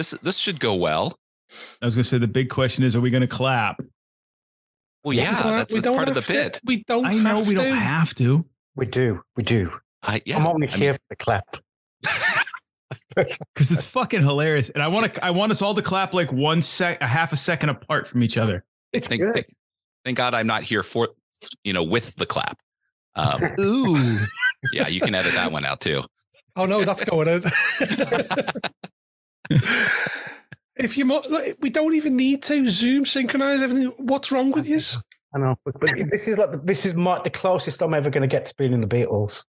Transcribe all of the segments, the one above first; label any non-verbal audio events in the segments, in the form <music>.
This this should go well. I was going to say the big question is: Are we going to clap? Well, We yeah, that's, that's part of the to- bit. We don't. I know have we to. don't have to. We do. We do. I, yeah, I'm only I mean- here for the clap. <laughs> because it's fucking hilarious, and I want to. I want us all to clap like one sec, a half a second apart from each other. It's thank, good. thank, thank God I'm not here for you know with the clap. Um, <laughs> Ooh, yeah, you can edit that one out too. Oh no, that's going in. <laughs> <laughs> if you, mo- like, we don't even need to Zoom synchronize everything. What's wrong with you? I know, but, but this is like this is my, the closest I'm ever going to get to being in the Beatles.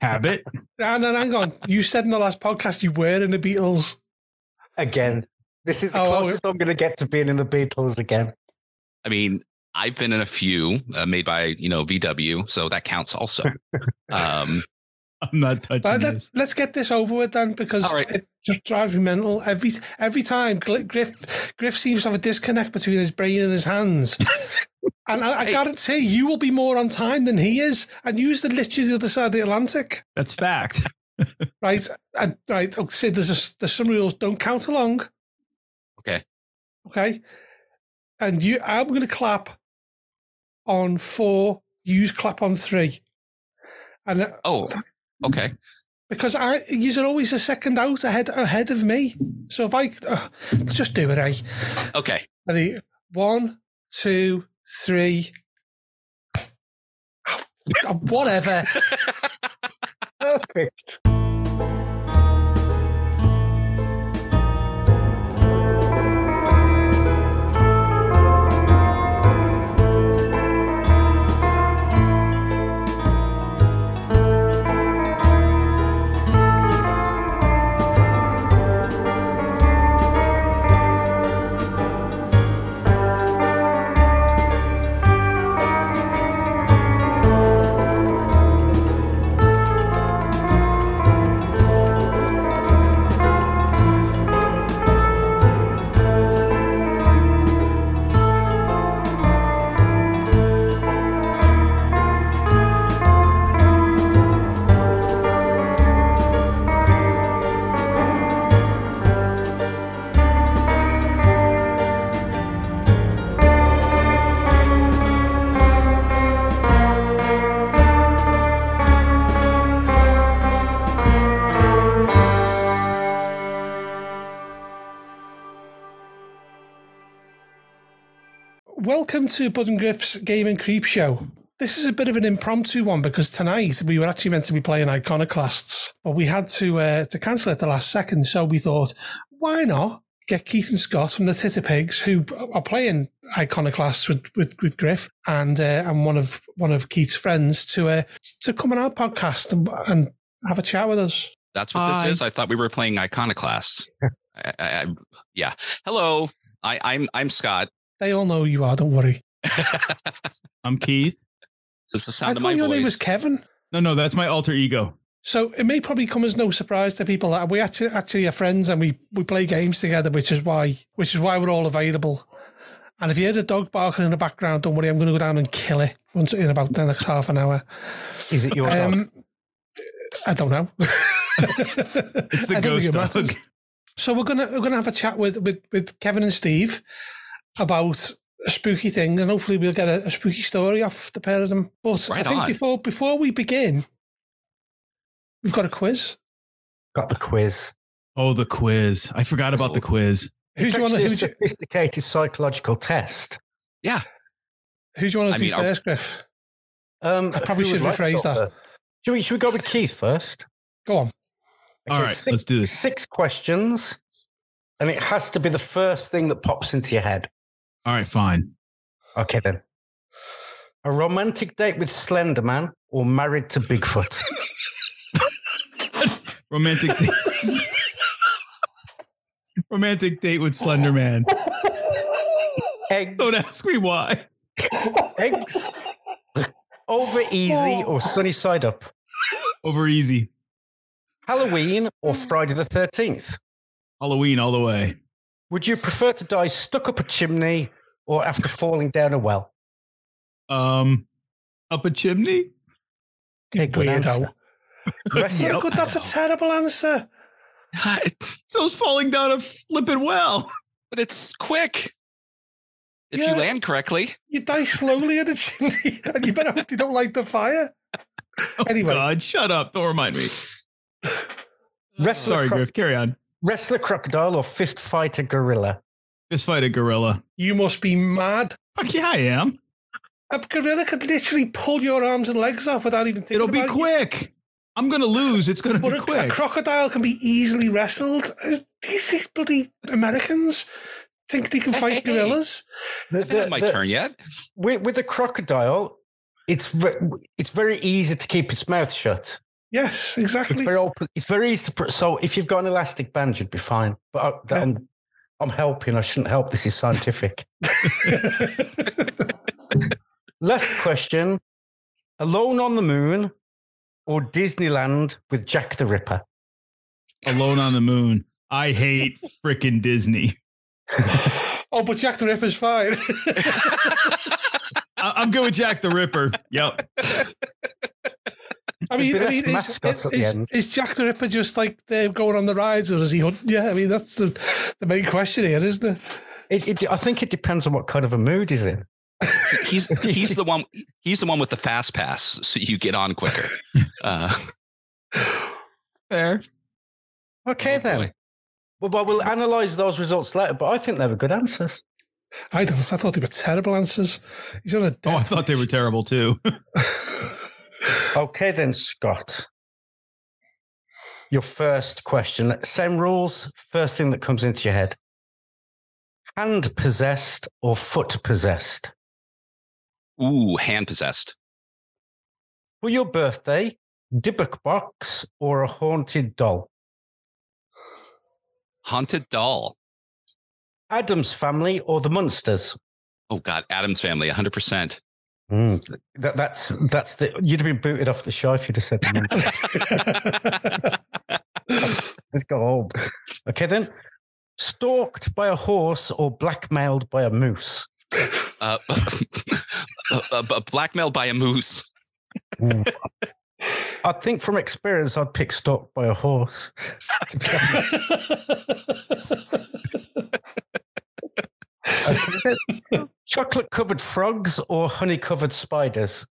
habit. And then hang on, you said in the last podcast you were in the Beatles. Again, this is the Oh, oh, closest I'm going to get to being in the Beatles again. I mean, I've been in a few uh, made by you know VW, so that counts also. <laughs> Um, <laughs> I'm not touching But this. let's let's get this over with then, because All right. it just drives me mental every every time. Griff Griff seems to have a disconnect between his brain and his hands, <laughs> and I, I Hey. guarantee you will be more on time than he is, and use the literally the other side of the Atlantic. That's fact. <laughs> Right, and, right. Okay, so there's a, there's some rules. Don't count along. Okay. Okay. And you, I'm going to clap on four. Use clap on three. And uh, oh, okay. because I, you're always a second out ahead ahead of me. So if I uh, just do it, eh? Okay. Ready? One, two, three. Oh, Whatever. <laughs> Perfect. To Bud and Griff's Game and Creep Show. This is a bit of an impromptu one because tonight we were actually meant to be playing Iconoclasts, but we had to uh, to cancel at the last second. So we thought, why not get Keith and Scott from the Titterpigs, who are playing Iconoclasts with, with, with Griff and uh, and one of one of Keith's friends to uh, to come on our podcast and, and have a chat with us. That's what Hi. this is. I thought we were playing Iconoclasts. I, I, I, yeah. Hello. I, I'm I'm Scott. They all know who you are. Don't worry. <laughs> I'm Keith. So it's the I sound of thought my your voice. name was Kevin. No, no, that's my alter ego. So it may probably come as no surprise to people that we actually actually are friends and we, we play games together, which is why which is why we're all available. And if you heard a dog barking in the background, don't worry, I'm going to go down and kill it once in about the next half an hour. Is it your dog? Um, I don't know. <laughs> <laughs> It's the I don't ghost it dog. So we're gonna we're gonna have a chat with with, with Kevin and Steve about a spooky thing, and hopefully we'll get a, a spooky story off the pair of them. But I think on. before before we begin, we've got a quiz. Got the quiz. Oh, the quiz. I forgot about the quiz. Who's It's do you want to actually do you- sophisticated psychological test. yeah. Who's do you want to I do mean, are- first, Griff? Um, I probably should like rephrase that. Should we, should we go with Keith first? Go on. All right, six, let's do this. Six questions, and it has to be the first thing that pops into your head. All right, fine. Okay, then. A romantic date with Slender Man or married to Bigfoot? <laughs> Romantic date. <laughs> Romantic date with Slender Man. Eggs, Don't ask me why. eggs, over easy or sunny side up? Over easy. Halloween or Friday the 13th? Halloween all the way. Would you prefer to die stuck up a chimney or after falling down a well? Um, up a chimney. Okay, good Weirdo. answer. That's, Yep. a good, that's a terrible answer. <laughs> I- So's falling down a flipping well. But it's quick. If Yeah. you land correctly. You die slowly in a chimney, <laughs> and you better hope you don't light the fire. Anyway. Oh God, shut up. Don't remind me. <laughs> Wrestler, Sorry, cro- Griff. Carry on. Wrestler crocodile or fist fighter gorilla? Fist fighter gorilla. You must be mad. Fuck yeah, I am. A gorilla could literally pull your arms and legs off without even thinking It'll be about it. quick. I'm gonna lose. It's gonna But be a, a crocodile can be easily wrestled. Uh, These bloody Americans think they can Hey, fight hey, hey. gorillas. The- It's not the- my the- turn yet. With, with the crocodile, it's ve- it's very easy to keep its mouth shut. Yes, It's exactly. very open. It's very easy to. Put, so if you've got an elastic band, you'd be fine. But I, that, I'm I'm helping. I shouldn't help. This is scientific. <laughs> Last question: Alone on the Moon or Disneyland with Jack the Ripper? Alone on the moon. I hate freaking Disney. oh, but Jack the Ripper's fine. I- I'm good with Jack the Ripper. Yep. <laughs> I mean, I mean, less is, mascots at the is, is Jack the Ripper just like they're going on the rides, or is he hunting? Yeah, I mean that's the the main question here, isn't it? It, it, I think it depends on what kind of a mood he's in. He's <laughs> he's the one he's the one with the fast pass, so you get on quicker. <laughs> Uh, Fair. Okay, Oh, then. boy. Well, well, we'll analyze those results later, but I think they were good answers. I don't. I thought they were terrible answers. He's on a Oh, I thought they were terrible too. <laughs> Okay, then, Scott. Your first question. Same rules. First thing that comes into your head hand possessed or foot possessed? ooh, hand possessed. For your birthday, Dybbuk box or a haunted doll? Haunted doll. Addams family or the Munsters? Oh God, Addams family, 100. Percent Mm, that, that's that's the you'd have been booted off the show if you'd have said the Munsters. <laughs> Let's go home. Okay, then. Stalked by a horse or blackmailed by a moose? uh, <laughs> uh, uh, blackmailed by a moose. I think from experience, I'd pick stalked by a horse. <laughs> <laughs> to be honest. Chocolate covered frogs or honey covered spiders?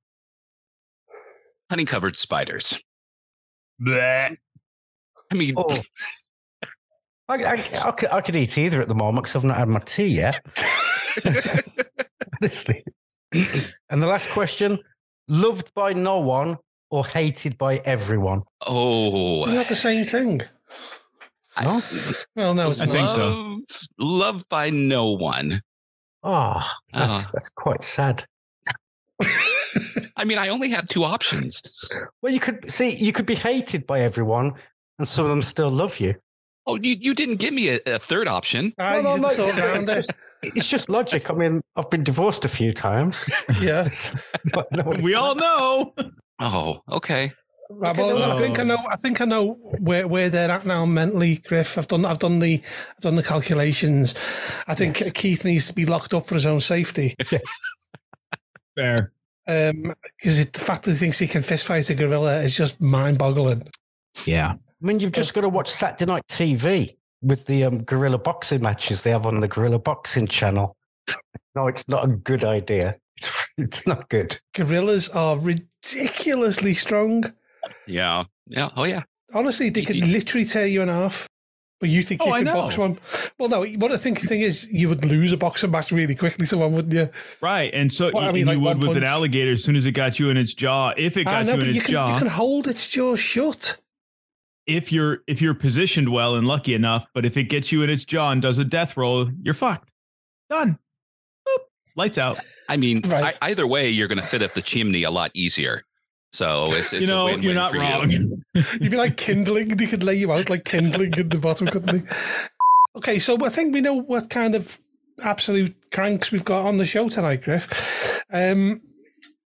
honey covered spiders. Bleh. I mean, Oh. <laughs> I, I, I, could, I could eat either at the moment because I've not had my tea yet. <laughs> Honestly. And the last question loved by no one or hated by everyone? oh, Isn't that the same thing? No? Well, no, it's I not. think so. Love- Loved by no one. Oh, that's, Oh. that's quite sad. <laughs> I mean, I only have two options. Well, you could see, you could be hated by everyone and some of them still love you. Oh, you, you didn't give me a, a third option. Ah, you didn't thought it's, just, it's just logic. I mean, I've been divorced a few times. <laughs> Yes. <laughs> We all know. Oh, okay. Right, well, I think I know. I think I know where, where they're at now mentally, Griff. I've done. I've done the. I've done the calculations. I think Keith needs to be locked up for his own safety. <laughs> Fair. Um, because the fact that he thinks he can fist fight a gorilla is just mind-boggling. Yeah. I mean, you've just got to watch Saturday Night TV with the um, gorilla boxing matches they have on the Gorilla Boxing channel. <laughs> No, it's not a good idea. It's, <laughs> it's not good. Gorillas are ridiculously strong. Yeah. Yeah. Oh, yeah. Honestly, they could literally tear you in half. But you think Oh, you I could know. box one? Well, no. What I think the thing is, you would lose a boxing match really quickly someone wouldn't you? Right. And so Well, I you- mean, you like would one with an alligator as soon as it got you in its jaw. If it got know, you in its you can, jaw, you can hold its jaw shut. if you're if you're positioned well and lucky enough, but if it gets you in its jaw and does a death roll, you're fucked. Done. Boop. Lights out. I mean, Right. I, either way, you're going to fit up the chimney a lot easier. So it's, it's you know, a win-win you're not for wrong. you. <laughs> You'd be like kindling. They could lay you out like kindling in the bottom, couldn't they? Okay, so I think we know what kind of absolute cranks we've got on the show tonight, Griff. Um,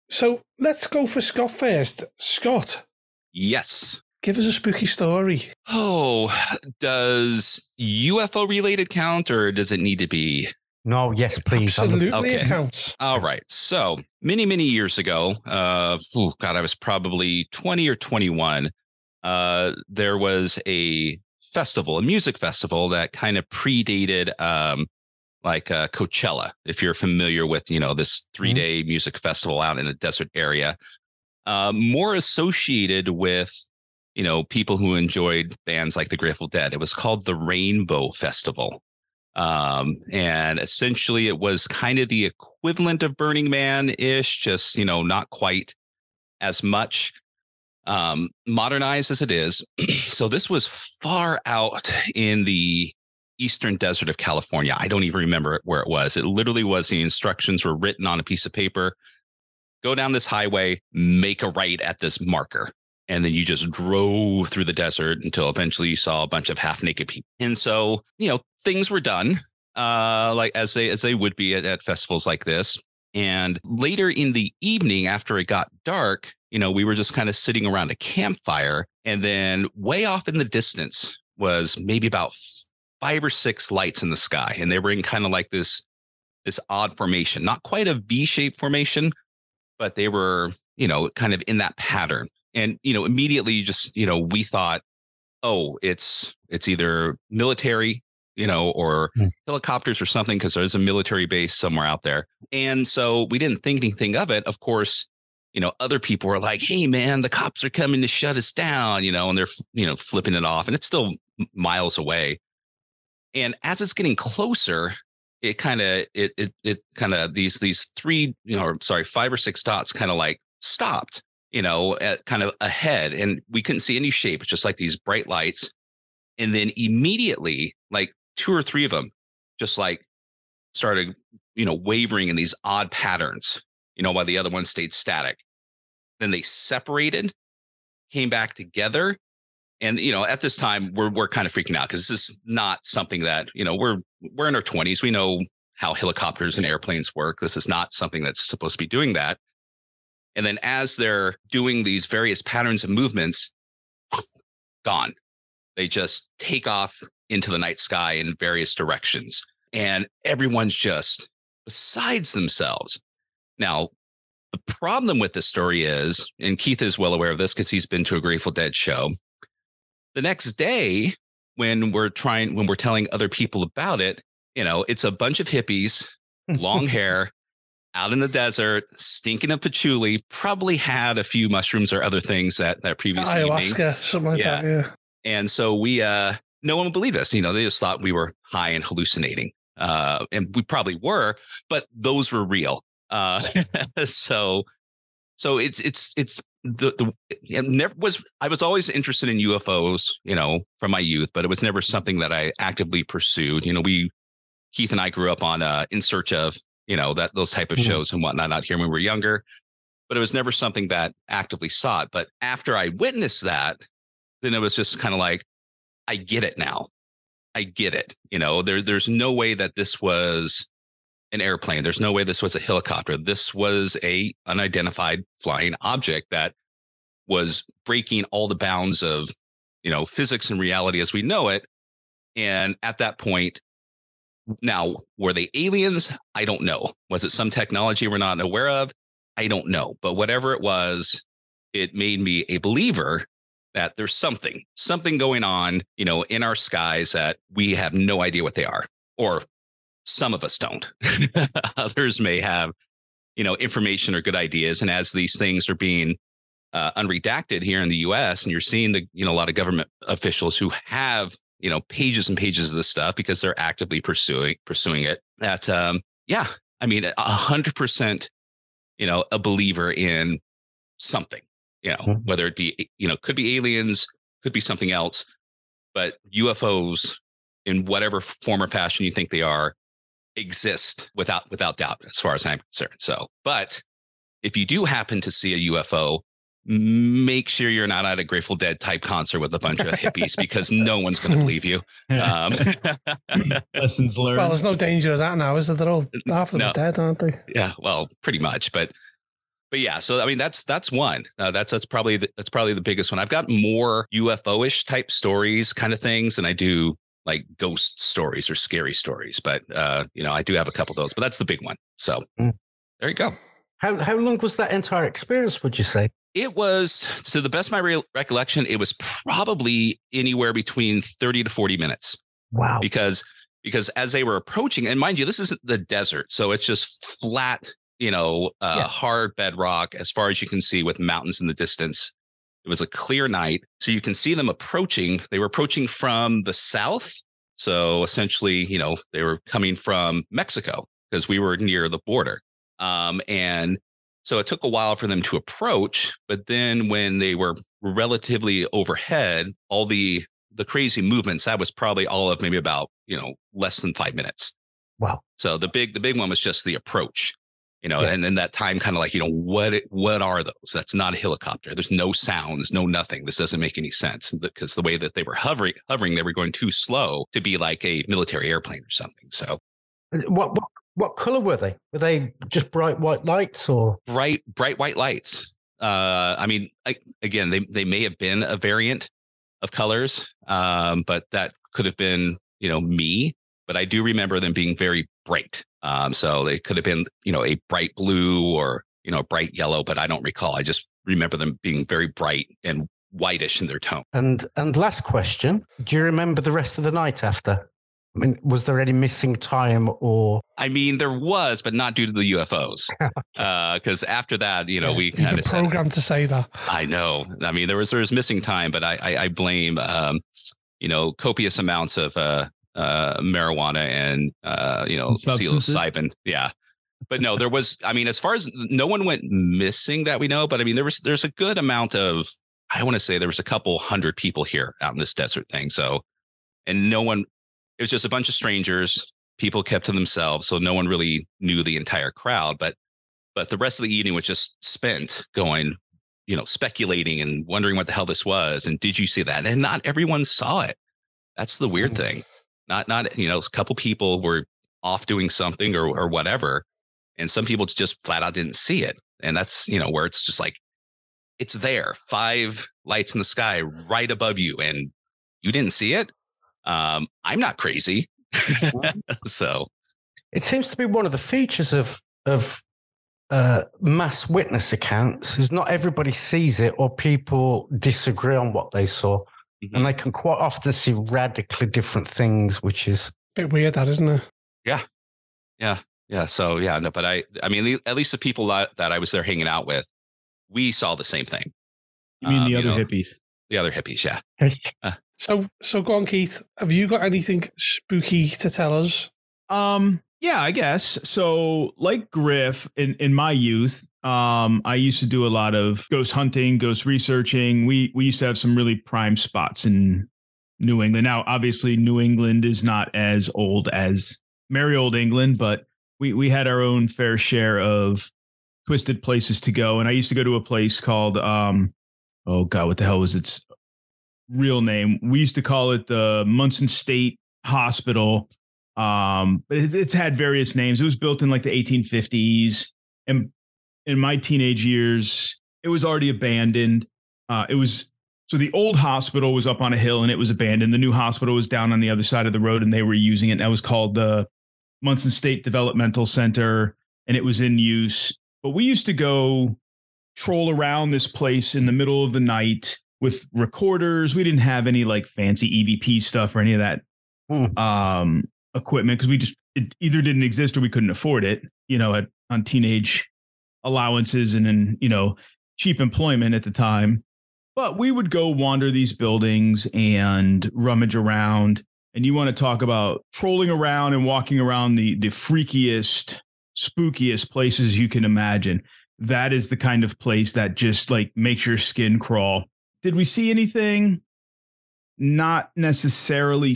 so let's go for Scott first. Scott, Yes. give us a spooky story. Oh, does UFO related count or does it need to be? No, yes, please. I'm- Absolutely, it okay. counts. All right. So many, many years ago, uh, oh God, I was probably 20 or 21. Uh, there was a festival, a music festival that kind of predated um, like uh, Coachella, if you're familiar with, you know, this three day mm-hmm. music festival out in a desert area, uh, more associated with, you know, people who enjoyed bands like the Grateful Dead. It was called the Rainbow Festival. Um, and essentially it was kind of the equivalent of Burning Man ish, just, you know, not quite as much um, modernized as it is. <clears throat> so this was far out in the eastern desert of California. I don't even remember where it was. It literally was the instructions were written on a piece of paper. Go down this highway, make a right at this marker. And then you just drove through the desert until eventually you saw a bunch of half naked people. And so, you know, things were done uh, like as they as they would be at, at festivals like this. And later in the evening, after it got dark, you know, we were just kind of sitting around a campfire. And then way off in the distance was maybe about five or six lights in the sky. And they were in kind of like this, this odd formation, not quite a V shaped formation, but they were, you know, kind of in that pattern. And, you know, immediately you just, you know, we thought, oh, it's, it's either military, you know, or mm. helicopters or something, because there's a military base somewhere out there. And so we didn't think anything of it. Of course, you know, other people were like, "Hey, man, the cops are coming to shut us down," you know, and they're you know flipping it off, and it's still miles away. And as it's getting closer, it kind of it it it kind of these these three you know, sorry, five or six dots kind of like stopped, you know, at kind of ahead, and we couldn't see any shape. Just like these bright lights, and then immediately, like two or three of them, just like started, you know, wavering in these odd patterns you know, while the other one stayed static. Then they separated, came back together. And, you know, at this time, we're, we're kind of freaking out because this is not something that, you know, we're, we're in our 20s. We know how helicopters and airplanes work. This is not something that's supposed to be doing that. And then as they're doing these various patterns of movements, gone. They just take off into the night sky in various directions. And everyone's just besides themselves. Now, the problem with this story is, and Keith is well aware of this because he's been to a Grateful Dead show. The next day, when we're trying, when we're telling other people about it, you know, it's a bunch of hippies, <laughs> long hair, out in the desert, stinking of patchouli, probably had a few mushrooms or other things that that previous ayahuasca, evening. something like yeah. that. Yeah. And so we, uh, no one believed us. You know, they just thought we were high and hallucinating. Uh, and we probably were, but those were real. Uh, <laughs> so, so it's it's it's the the it never was. I was always interested in UFOs, you know, from my youth, but it was never something that I actively pursued. You know, we Keith and I grew up on uh, in search of you know that those type of shows and whatnot out here when we were younger, but it was never something that actively sought. But after I witnessed that, then it was just kind of like, I get it now. I get it. You know, there there's no way that this was an airplane. There's no way this was a helicopter. This was a unidentified flying object that was breaking all the bounds of, you know, physics and reality as we know it. And at that point, now were they aliens? I don't know. Was it some technology we're not aware of? I don't know. But whatever it was, it made me a believer that there's something, something going on, you know, in our skies that we have no idea what they are, or some of us don't. <laughs> Others may have, you know, information or good ideas. And as these things are being uh, unredacted here in the U.S., and you're seeing the, you know, a lot of government officials who have, you know, pages and pages of this stuff because they're actively pursuing pursuing it. That, um, yeah, I mean, a hundred percent, you know, a believer in something. You know, mm-hmm. whether it be, you know, could be aliens, could be something else, but UFOs in whatever form or fashion you think they are exist without without doubt as far as i'm concerned so but if you do happen to see a ufo make sure you're not at a grateful dead type concert with a bunch of hippies because no one's going <laughs> to believe you um, <laughs> lessons learned well there's no danger of that now is there they're all half of no. them dead aren't they yeah well pretty much but but yeah so i mean that's that's one uh, that's that's probably the, that's probably the biggest one i've got more ufo-ish type stories kind of things than i do like ghost stories or scary stories. But uh, you know, I do have a couple of those, but that's the big one. So mm. there you go. How how long was that entire experience? Would you say It was, to the best of my re- recollection, it was probably anywhere between 30 to 40 minutes. Wow. Because because as they were approaching, and mind you, this isn't the desert, so it's just flat, you know, uh, Yeah. hard bedrock as far as you can see with mountains in the distance. It was a clear night, so you can see them approaching. They were approaching from the south, so essentially, you know, they were coming from Mexico because we were near the border. Um, and so it took a while for them to approach, but then when they were relatively overhead, all the the crazy movements, that was probably all of maybe about, you know, less than five minutes. Wow. So the big the big one was just the approach, you know, Yeah. and then that time kind of like, you know, what what are those? That's not a helicopter. There's no sounds, no nothing. This doesn't make any sense because the way that they were hovering, hovering, they were going too slow to be like a military airplane or something. So What what what color were they? Were they just bright white lights or? bright bright white lights. Uh, I mean, I, again, they they may have been a variant of colors, um, but that could have been you know me. But I do remember them being very bright. Um, so they could have been you know a bright blue or you know bright yellow, but I don't recall. I just remember them being very bright and whitish in their tone. And and last question: Do you remember the rest of the night after? I mean, was there any missing time or? I mean, there was, but not due to the UFOs. Because <laughs> after that, you know, we You've kind of said, programmed to say that. I know. I mean, there was there was missing time, but I I, I blame um, you know copious amounts of uh, uh, marijuana and uh, you know psilocybin. Yeah, but no, there was. I mean, as far as no one went missing that we know, but I mean, there was there's a good amount of. I want to say there was a couple hundred people here out in this desert thing. So, and no one. It was just a bunch of strangers. People kept to themselves, so no one really knew the entire crowd. But but the rest of the evening was just spent going you know, speculating and wondering what the hell this was. And did you see that? And not everyone saw it. That's the weird Mm. thing. Not, not, you know, a couple people were off doing something or, or whatever. And some people just flat out didn't see it. And that's, you know, where it's just like, it's there, five lights in the sky right above you. And you didn't see it. Um, I'm not crazy. <laughs> so It seems to be one of the features of of uh, mass witness accounts is not everybody sees it or people disagree on what they saw, mhm. and they can quite often see radically different things, which is a Bit weird, that isn't it? Yeah. Yeah. Yeah. So yeah, no, but I, I mean, at least the people that, that I was there hanging out with, we saw the same thing. You mean Um, the you other know, hippies? The other hippies, yeah. <laughs> So, so go on, Keith. Have you got anything spooky to tell us? Um, yeah, I guess. So, like Griff, in in my youth, um, I used to do a lot of ghost hunting, ghost researching. We we used to have some really prime spots in New England. Now, obviously, New England is not as old as merry old England, but we we had our own fair share of twisted places to go. And I used to go to a place called um, oh god, what the hell was its real name? We used to call it the Monson State Hospital. Um but it's, it's had various names. It was built in like the 1850s and in my teenage years it was already abandoned. Uh it was so the old hospital was up on a hill and it was abandoned. The new hospital was down on the other side of the road and they were using it. And that was called the monson state developmental center and it was in use. But we used to go troll around this place in the middle of the night with recorders. We didn't have any like fancy evp stuff or any of that um equipment because we just it either didn't exist or we couldn't afford it you know at on teenage allowances and in you know cheap employment at the time. But we would go wander these buildings and rummage around. And you want to talk about trolling around and walking around the the freakiest spookiest places you can imagine. That is the kind of place that just like makes your skin crawl did we see anything not necessarily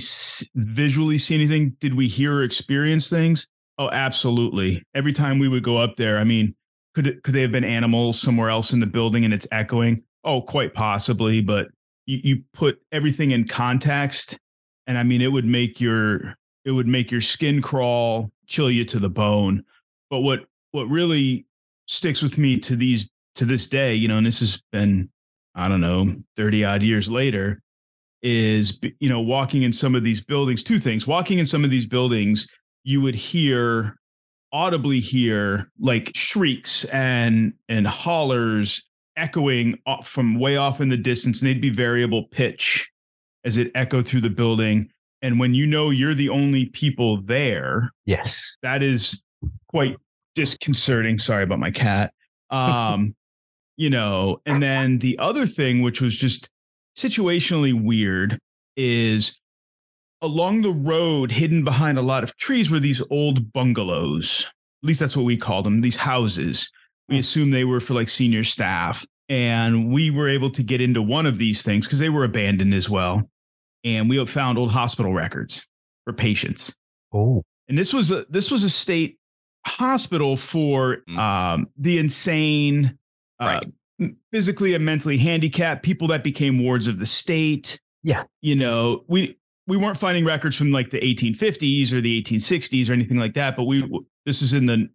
visually see anything. Did we hear or experience things? Oh, absolutely. Every time we would go up there, I mean, could it, could they have been animals somewhere else in the building and it's echoing? Oh, quite possibly. But you, you put everything in context, and I mean, it would make your it would make your skin crawl, chill you to the bone. But what what really sticks with me to these to this day, you know, and this has been I don't know thirty odd years later is you know walking in some of these buildings two things walking in some of these buildings you would hear audibly hear like shrieks and and hollers echoing from way off in the distance, and they'd be variable pitch as it echoed through the building. And when you know you're the only people there, yes, that is quite disconcerting. Sorry about my cat. Um, you know, and then the other thing, which was just situationally weird, is along the road, hidden behind a lot of trees, were these old bungalows. At least that's what we called them, these houses. We hmm. assumed they were for like senior staff. And we were able to get into one of these things because they were abandoned as well. And we found old hospital records for patients. Oh. And this was a this was a state hospital for mm. um, the insane, uh, right. physically and mentally handicapped people that became wards of the state. Yeah. You know, we we weren't finding records from like the 1850s or the 1860s or anything like that, but we this is in the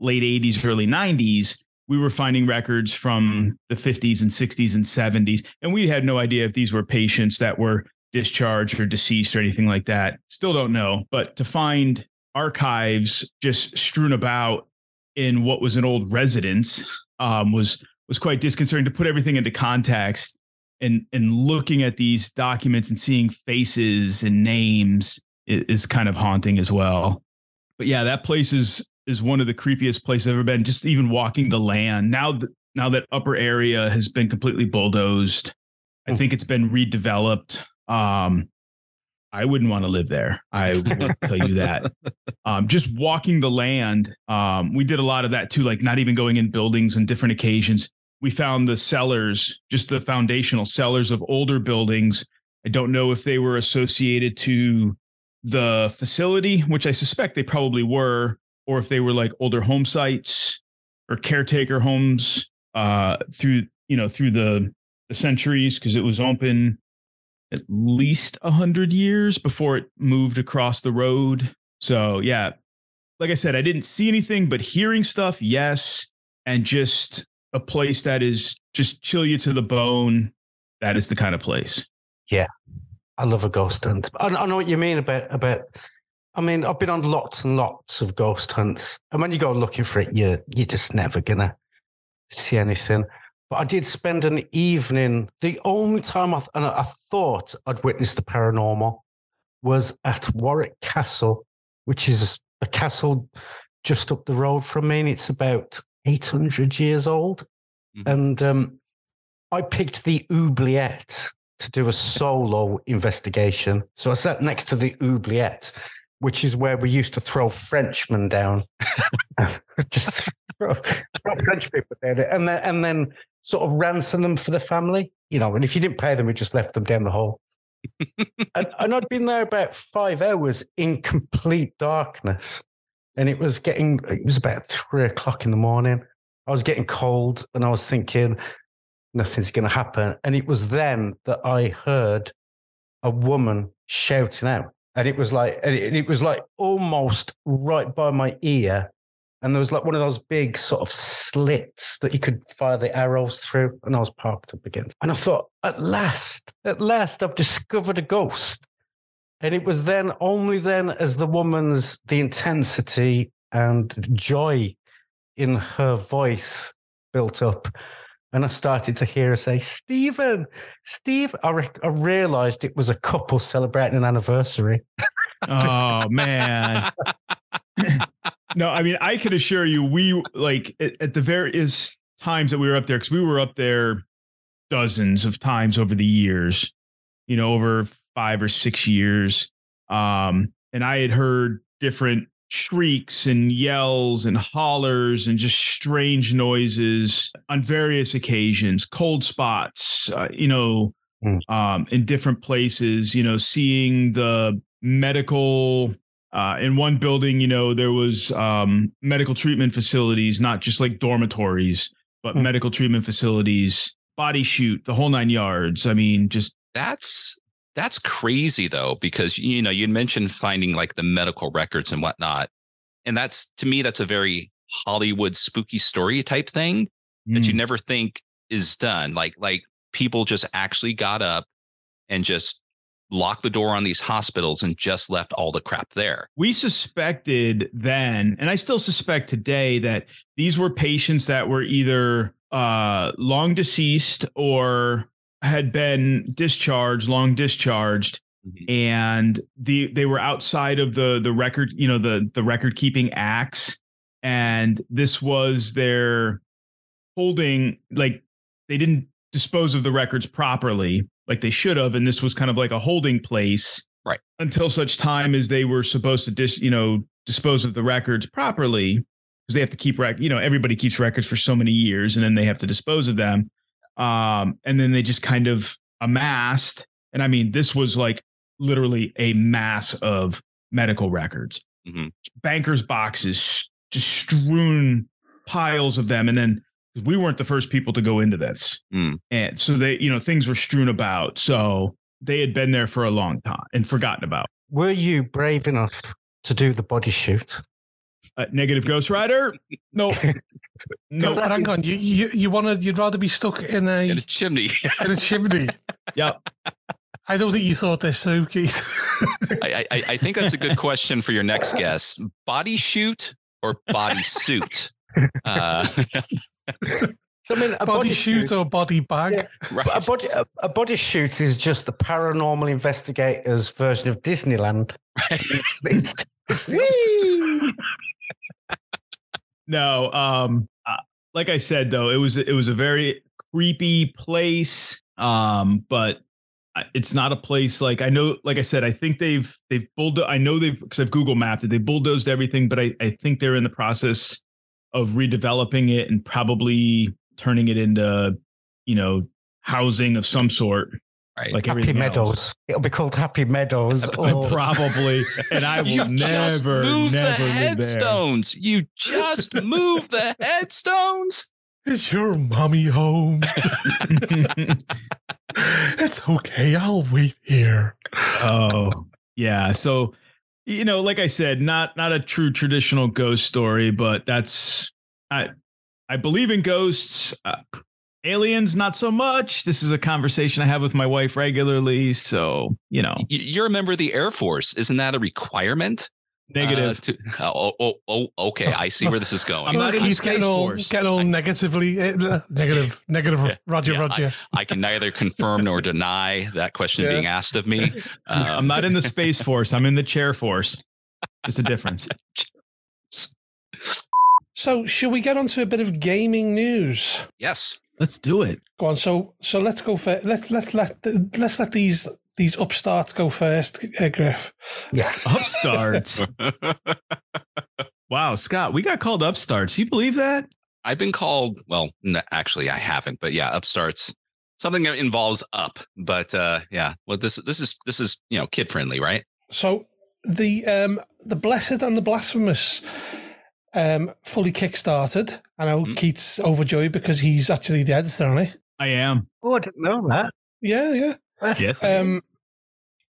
late 80s, early 90s. We were finding records from the 50s and 60s and 70s, and we had no idea if these were patients that were discharged or deceased or anything like that. Still don't know, but to find archives just strewn about in what was an old residence um, was was quite disconcerting to put everything into context and and looking at these documents and seeing faces and names is, is kind of haunting as well. But yeah, that place is is one of the creepiest places I've ever been. Just even walking the land now that now that upper area has been completely bulldozed. I think it's been redeveloped. Um, I wouldn't want to live there. I <laughs> will tell you that. Um, just walking the land, um, we did a lot of that too, like not even going in buildings on different occasions. We found the cellars, just the foundational cellars of older buildings. I don't know if they were associated to the facility, which I suspect they probably were, or if they were like older home sites or caretaker homes uh, through you know through the the centuries because it was open at least a hundred years before it moved across the road. So yeah, like I said, I didn't see anything, but hearing stuff, yes, and just a place that is just chill you to the bone. That is the kind of place. Yeah, I love a ghost hunt. I, I know what you mean about about. I mean, I've been on lots and lots of ghost hunts, and when you go looking for it, you're, you're just never gonna see anything. But I did spend an evening. The only time I, and I thought I'd witnessed the paranormal was at Warwick Castle, which is a castle just up the road from me. And it's about 800 years old. Mm-hmm. And um, I picked the oubliette to do a solo investigation. So I sat next to the oubliette, which is where we used to throw Frenchmen down. <laughs> Just throw, throw French people down, and then and then sort of ransom them for the family, you know. And if you didn't pay them, we just left them down the hole. <laughs> and, and I'd been there about five hours in complete darkness, and it was getting it was about three o'clock in the morning. I was getting cold, and I was thinking nothing's going to happen. And it was then that I heard a woman shouting out, and it was like, and it, it was like almost right by my ear and there was like one of those big sort of slits that you could fire the arrows through, and I was parked up against. And I thought, at last, at last, I've discovered a ghost. And it was then, only then, as the woman's the intensity and joy in her voice built up. And I started to hear her say, Stephen, Steve. I, re- I realized it was a couple celebrating an anniversary. oh, man. <laughs> <laughs> no, I mean, I can assure you, we like at, the various times that we were up there, because we were up there dozens of times over the years, you know, over five or six years. Um, and I had heard different shrieks and yells and hollers and just strange noises on various occasions, cold spots, uh, you know, mm. um, in different places, you know, seeing the medical uh, in one building, you know, there was um, medical treatment facilities, not just like dormitories, but mm. medical treatment facilities, body chute, the whole nine yards. I mean, just that's that's crazy though, because you know, you mentioned finding like the medical records and whatnot, and that's to me that's a very Hollywood spooky story type thing mm. that you hmm. never think is done. Like like people just actually got up and just locked the door on these hospitals and just left all the crap there. We suspected then, and I still suspect today, that these were patients that were either uh, long deceased or had been discharged, long discharged, Mhm. and the they were outside of the the record, you know, the the record keeping acts, and this was their holding like they didn't dispose of the records properly like they should have and this was kind of like a holding place Right. until such time as they were supposed to dis you know dispose of the records properly because they have to keep rec you know everybody keeps records for so many years and then they have to dispose of them um and then they just kind of amassed and i mean this was like literally a mass of medical records Mhm. bankers boxes just strewn piles of them and then we weren't the first people to go into this Mm. and so they you know things were strewn about so they had been there for a long time and forgotten about Were you brave enough to do the body chute? uh, negative ghost rider no No, no but hang on. You you, you want to? You'd rather be stuck in a In a chimney. <laughs> in a chimney. Yep. I don't think you thought this through, Keith. <laughs> I, I, I think that's a good question for your next guest. Body chute or body suit? Uh, So, <laughs> I mean, a body chute or body bag? Yeah. right. A body, a, a body chute is just the paranormal investigators version of Disneyland. It's, it's, it's no um uh, like i said though it was it was a very creepy place um but it's not a place like i know like i said i think they've they've bulldozed i know they've because i've google mapped it they bulldozed everything but i i think they're in the process of redeveloping it and probably turning it into you know housing of some sort right. like Happy Meadows. else. It'll be called Happy Meadows. Or- <laughs> probably oh. and i <laughs> will you just never move the never there. headstones. You just move the headstones. Is your mommy home? <laughs> it's okay. I'll wait here. oh yeah so you know like i said not not a true traditional ghost story but that's i i believe in ghosts uh, aliens not so much this is a conversation i have with my wife regularly so you know You- You're a member of the Air Force. Isn't that a requirement? Negative Uh, to, oh, oh, oh, okay. I see where this is going. <laughs> I'm not in the He's getting Space all, Force. getting all negatively uh, negative, <laughs> negative. Yeah, Roger, yeah, Roger. I can neither confirm nor deny that question Yeah. being asked of me. <laughs> i'm Um, not in the space force i'm in the chair force there's a difference So, should we get on to a bit of gaming news? yes. let's do it Go on. So, so let's go for let's let's let let's let these these upstarts go first, uh, Griff. <laughs> upstarts wow scott we got called upstarts you believe that I've been called, well, n- actually, I haven't, but yeah, upstarts. Something that involves up, but uh, yeah. Well, this this is this is you know kid friendly, right? So the um the blessed and the blasphemous um fully kickstarted. I know Mhm. Keith's overjoyed because he's actually the editor on it. i am Oh, I didn't know that. Yeah, yeah. That's- yes Um,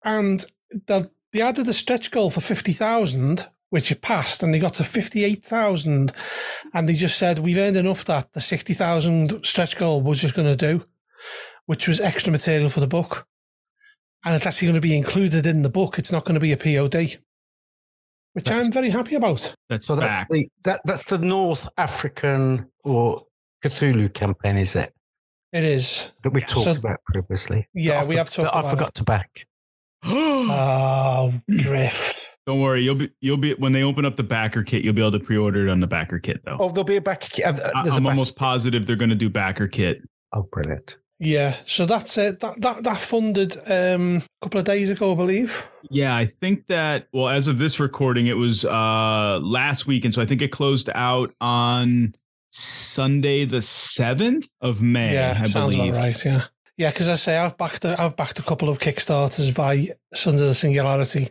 and the, they added a stretch goal for 50,000, which it passed, and they got to 58,000. And they just said, We've earned enough that the 60,000 stretch goal was just going to do, which was extra material for the book. And it's actually going to be included in the book. It's not going to be a POD, which I'm very happy about. that's So that's fact the that that's the North African or Cthulhu campaign, is it? It is. That we've talked So- about previously. Yeah, That I we for- have talked that I about forgot to back. <gasps> Oh, Griff. Don't worry, you'll be you'll be when they open up the backer kit, you'll be able to pre-order it on the backer kit though. Oh, there'll be a backer Uh, uh, I, there's a am back- almost positive they're going to do backer kit. Oh, brilliant! Yeah, so that's it. That that that funded um, a couple of days ago, I believe. Yeah, I think that well, as of this recording, it was uh last week, and so I think it closed out on Sunday the seventh of May. yeah, I sounds believe. about right. Yeah, yeah. Because I say I've backed a, I've backed a couple of Kickstarters by Sons of the Singularity,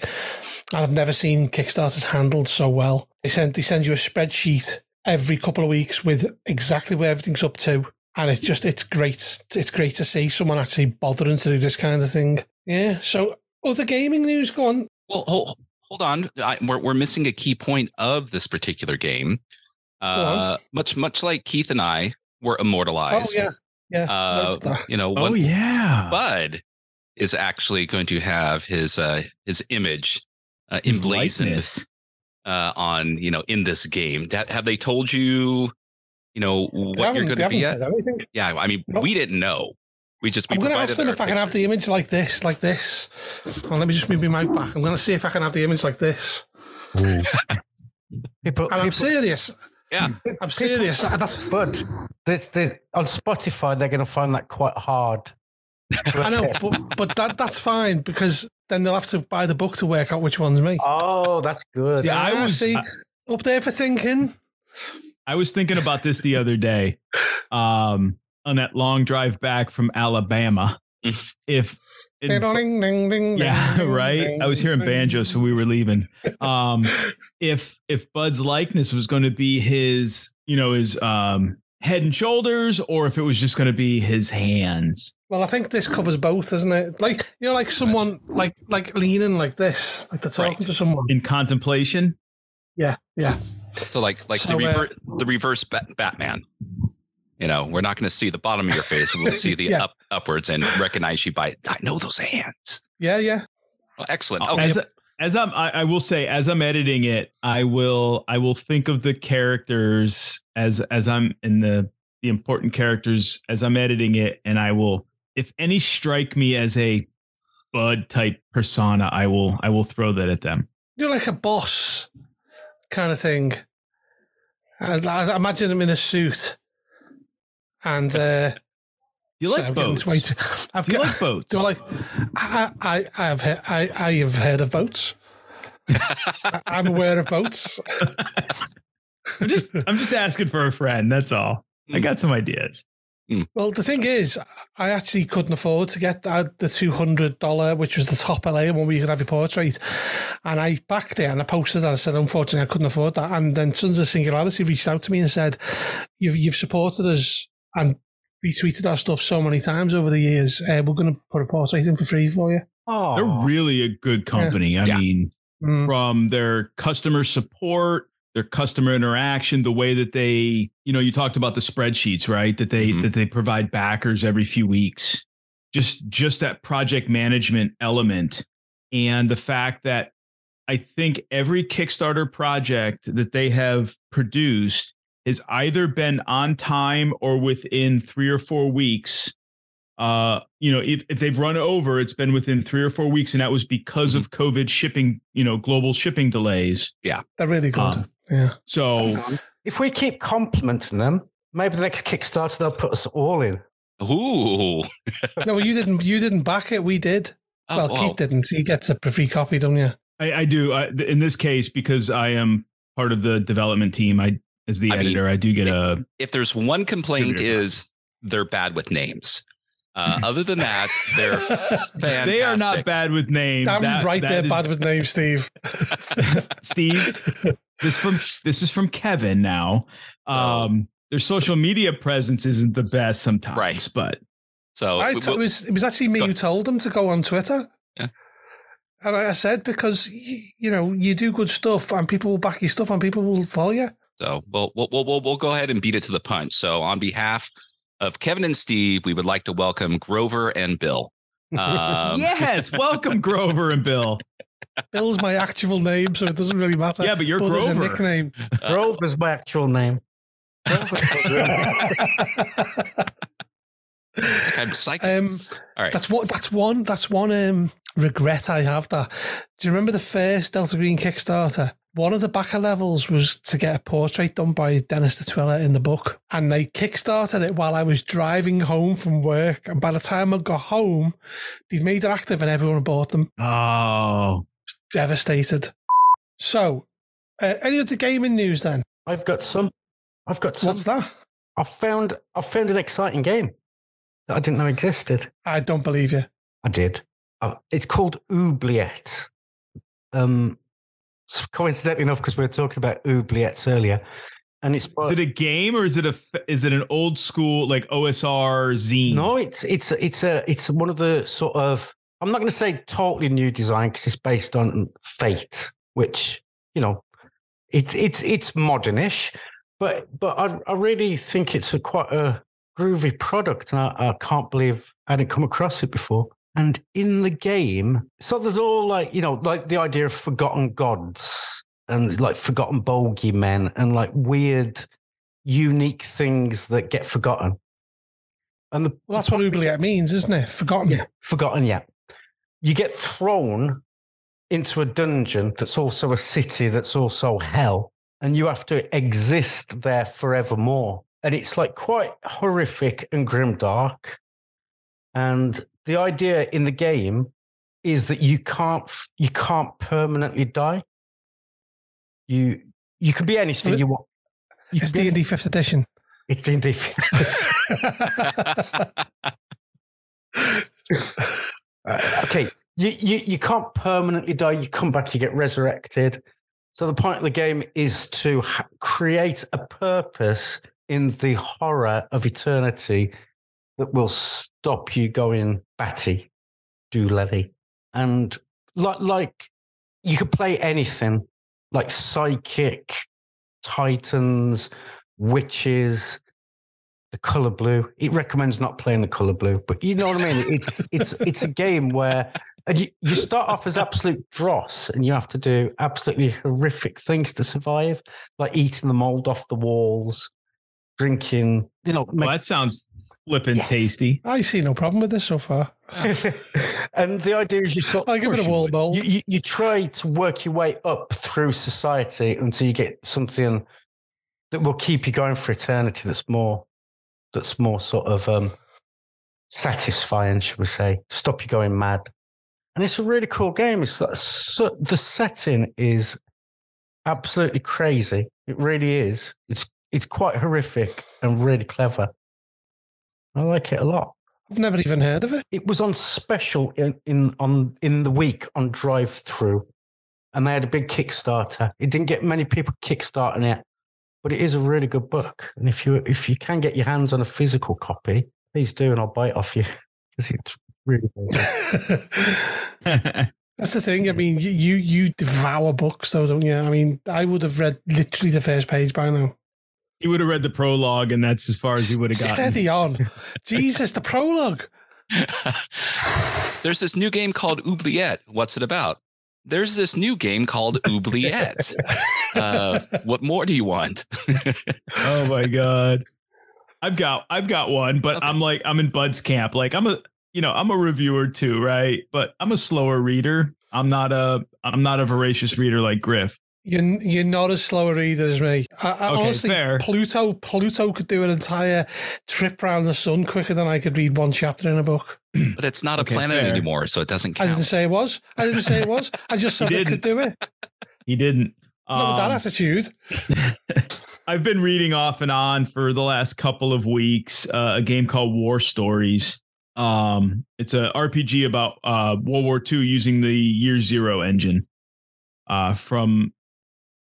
and I've never seen Kickstarters handled so well. They send they send you a spreadsheet every couple of weeks with exactly where everything's up to, and it's just it's great. It's great to see someone actually bothering to do this kind of thing. Yeah. So other gaming news, go on. Well, hold, hold on. I, we're we're missing a key point of this particular game. Uh, much much like Keith and I were immortalized. Oh yeah, yeah. Uh, noted that. you know, Oh one, yeah, Bud is actually going to have his uh his image uh, His emblazoned uh, on you know in this game. That, have they told you? you know what you're going to be at. anything. Yeah, I mean, No. we didn't know. We just we I'm going to ask them our if I can have the image like this, like this. Well, let me just move my mic back. I'm going to see if I can have the image like this. <laughs> People, And I'm people, serious. Yeah. I'm serious. That's but there's, there's, on Spotify, they're going to find that quite hard. <laughs> I know, but, but that that's fine because then they'll have to buy the book to work out which one's me. Oh, that's good. See, I was see, I, up there for thinking. I was thinking about this the other day. Um, on that long drive back from Alabama. <laughs> if in- Ding, ding, ding, yeah, <laughs> right. ding, I was hearing ding. banjo, so we were leaving. Um, if if Bud's likeness was going to be his, you know, his um head and shoulders, or if it was just going to be his hands. Well, I think this covers both, isn't it? Like you know, like someone like like leaning like this, like they're talking Right. to someone. in contemplation. Yeah, yeah. So like like So, the uh, reverse the reverse Bat- Batman. You know, we're not going to see the bottom of your face. We'll see the <laughs> Yeah. up upwards and recognize you by I know those hands. Yeah, yeah. Well, excellent. Okay. As as I'm, I, I will say, as I'm editing it, I will I will think of the characters as as I'm in the the important characters as I'm editing it, and I will, if any strike me as a Bud type persona, I will I will throw that at them. You're like a boss kind of thing. I, I imagine him in a suit. And uh, you like I'm boats? way too- I've Do you got- like boats? Do I like? I I I have he- I I have heard of boats. I- <laughs> I'm aware of boats. I'm just I'm just asking for a friend. That's all. I hmm. got some ideas. Hmm. Well, the thing is, I actually couldn't afford to get that, the two hundred dollar, which was the top LA one where you could have your portrait. And I backed it and I posted that. I said, unfortunately, I couldn't afford that. And then Sons of Singularity reached out to me and said, "You've you've supported us and retweeted our stuff so many times over the years. Uh, we're going to put a portrait in for free for you." Oh, They're really a good company. I Yeah. mean, Mm. from their customer support, their customer interaction, the way that they, you know, you talked about the spreadsheets, right? That they Mhm. that they provide backers every few weeks. Just just that project management element and the fact that I think every Kickstarter project that they have produced has either been on time or within 3 or 4 weeks uh you know if, if they've run over it's been within three or four weeks and that was because of covid shipping you know global shipping delays Yeah, They're really good. Um, yeah. so if we keep complimenting them, maybe the next Kickstarter they'll put us all in. Ooh. <laughs> No, well, you didn't. You didn't back it. We did. Oh, well, wow. Keith didn't. He gets a free copy, don't you? i, I do I, in this case because i am part of the development team i as the I mean, editor i do get a If there's one complaint is they're bad with names. Uh, <laughs> other than that, they're fantastic. <laughs> they are not bad with names Damn That- right, that there, is- bad with names, Steve. <laughs> steve this from this is from kevin now Oh. um their social media presence isn't the best sometimes Right. but So I we- t- it was it was actually me who told them to go on Twitter. Yeah. And I I said because you know you do good stuff and people will back your stuff and people will follow you. So we'll, we'll, we'll, we'll, we'll go ahead and beat it to the punch. So on behalf of Kevin and Steve, we would like to welcome Grover and Bill. <laughs> Um, yes <laughs> welcome grover and bill Bill's my actual name, so it doesn't really matter. yeah but you're But there's a grover nickname. <laughs> uh, Grover's my actual name. I'm psyched. um, All right. that's what that's one that's one um regret I have. That do you remember the first Delta Green Kickstarter? One of the backer levels was to get a portrait done by Dennis Detwiller in the book, and they kickstarted it while I was driving home from work. And by the time I got home, they'd made it active, and everyone bought them. oh Devastated. So, uh, any other gaming news then? I've got some. I've got some. What's that? I found. I found an exciting game that I didn't know existed. I don't believe you. I did. Uh, it's called Oubliette. Um, s- coincidentally enough, because we were talking about oubliettes earlier, and it's Is it a game or is it a is it an old school like OSR zine? no, it's it's it's a it's one of the sort of I'm not going to say totally new design because it's based on Fate, which you know, it's it's it's modernish, but but I I really think it's a quite a groovy product, and I, I can't believe I hadn't come across it before. And in the game, so there's all like you know, like the idea of forgotten gods and like forgotten bogeymen and like weird unique things that get forgotten. And the, Well, that's what oubliette means, isn't it? Forgotten. yeah, forgotten. Yeah, you get thrown into a dungeon that's also a city that's also hell, and you have to exist there forevermore. And it's like quite horrific and grimdark. And the idea in the game is that you can't you can't permanently die. You you can be anything you want. You It's D and D fifth edition. It's <laughs> D&D. <laughs> Uh, okay, you, you you can't permanently die. You come back, you get resurrected. So the point of the game is to ha- create a purpose in the horror of eternity that will stop you going batty, do levy, and like like you could play anything like psychic, titans, witches, the color blue. It recommends not playing the color blue, but you know what I mean. It's it's it's a game where and you, you start off as absolute dross, and you have to do absolutely horrific things to survive, like eating the mold off the walls, drinking. You know, Well, that sounds flippin' Yes. tasty. I see no problem with this so far. <laughs> and the idea is you sort. I'll give it a course you wall bowl. You, you, you try to work your way up through society until you get something that will keep you going for eternity. That's more, that's more sort of um, satisfying, should we say? Stop you going mad. And it's a really cool game. It's like so, the setting is absolutely crazy. It really is. It's it's quite horrific and really clever. I like it a lot. I've never even heard of it. It was on special in, in on in the week on drive through, and they had a big Kickstarter. It didn't get many people kickstarting it, but it is a really good book. And if you if you can get your hands on a physical copy, please do, and I'll buy it off you because it's really. good. <laughs> <laughs> That's the thing. I mean, you, you you devour books, though, don't you? I mean, I would have read literally the first page by now. He would have read the prologue, and that's as far as he would have gotten. Steady on, Jesus, the prologue. <laughs> There's this new game called Oubliette. What's it about? There's this new game called Oubliette. <laughs> uh, what more do you want? <laughs> Oh my god. I've got I've got one, but Okay. I'm like I'm in Bud's camp. Like I'm a you know, I'm a reviewer too, right? But I'm a slower reader. I'm not a I'm not a voracious reader like Griff. You're you're not as slow a reader as me. I, I Okay, honestly, fair. Pluto Pluto could do an entire trip around the sun quicker than I could read one chapter in a book. <clears throat> but it's not a Okay, planet fair. anymore, so it doesn't count. I didn't say it was. I didn't say it was. I just <laughs> said I could do it. He didn't. Not with that Um, attitude. <laughs> I've been reading off and on for the last couple of weeks uh, a game called War Stories. Um, it's a RPG about uh, World War II using the Year Zero engine uh, from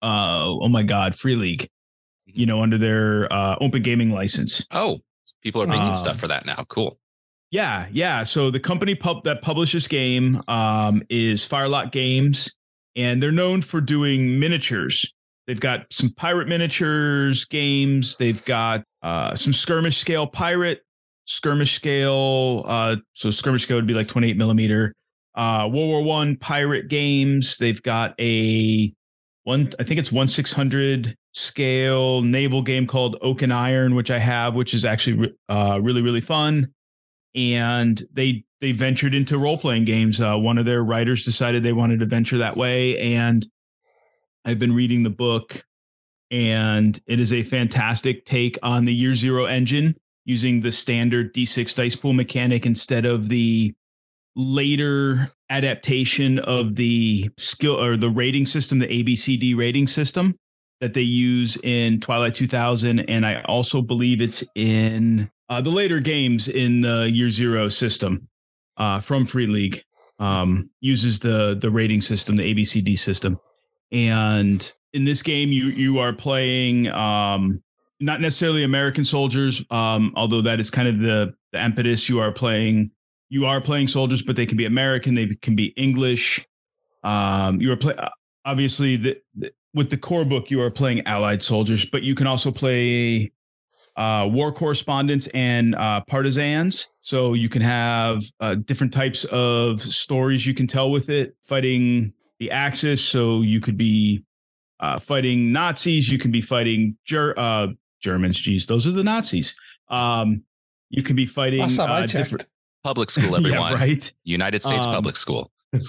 uh, oh my god, Free League. You know, under their uh, open gaming license. Oh, people are making Um, stuff for that now. Cool. Yeah, yeah. So the company pub that published this game um, is Firelock Games, and they're known for doing miniatures. They've got some pirate miniatures games. They've got uh, some skirmish scale pirate, skirmish scale. Uh, so skirmish scale would be like 28 millimeter. Uh, World War One pirate games. They've got a one. I think it's one six hundred scale naval game called Oak and Iron, which I have, which is actually uh, really really fun and they they ventured into role playing games. Uh, one of their writers decided they wanted to venture that way, and I've been reading the book, and it is a fantastic take on the Year Zero engine using the standard D6 dice pool mechanic instead of the later adaptation of the skill or the rating system, the ABCD rating system that they use in Twilight 2000. And I also believe it's in uh, the later games in the Year Zero system uh, from Free League. Um, uses the the rating system, the ABCD system, and in this game you you are playing um, not necessarily American soldiers, um, although that is kind of the the impetus. You are playing you are playing soldiers, but they can be American, they can be English. Um, you are play obviously the, the with the core book you are playing Allied soldiers, but you can also play uh, war correspondents and uh, partisans. So you can have uh, different types of stories you can tell with it. Fighting the Axis, so you could be uh, fighting Nazis. You can be fighting Ger- uh, Germans. Geez, those are the Nazis. Um, you can be fighting Last time I uh, checked. different. Public <laughs> school, everyone. yeah, right. United States Um, public school. <laughs>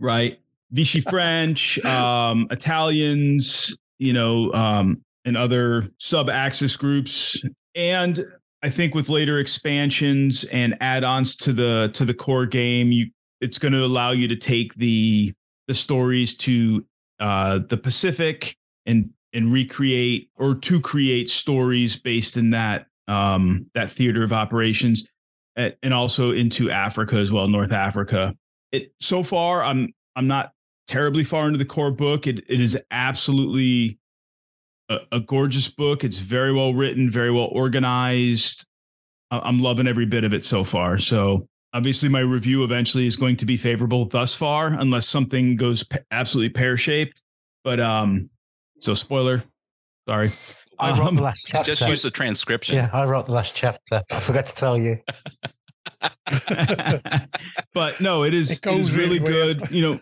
right vichy <laughs> french um italians you know um and other sub-axis groups and i think with later expansions and add-ons to the to the core game you it's going to allow you to take the the stories to uh the pacific and and recreate or to create stories based in that um that theater of operations and and also into africa as well north africa. It so far i'm i'm not terribly far into the core book. It, it is absolutely a, a gorgeous book. It's very well written very well organized. I- i'm loving every bit of it so far. So obviously my review eventually is going to be favorable thus far unless something goes absolutely pear-shaped. But um so spoiler. Sorry I wrote Um, the last chapter. Just use the transcription. yeah, I wrote the last chapter. I forgot to tell you. <laughs> but no, it is It it goes really really weird. good. <laughs> You know,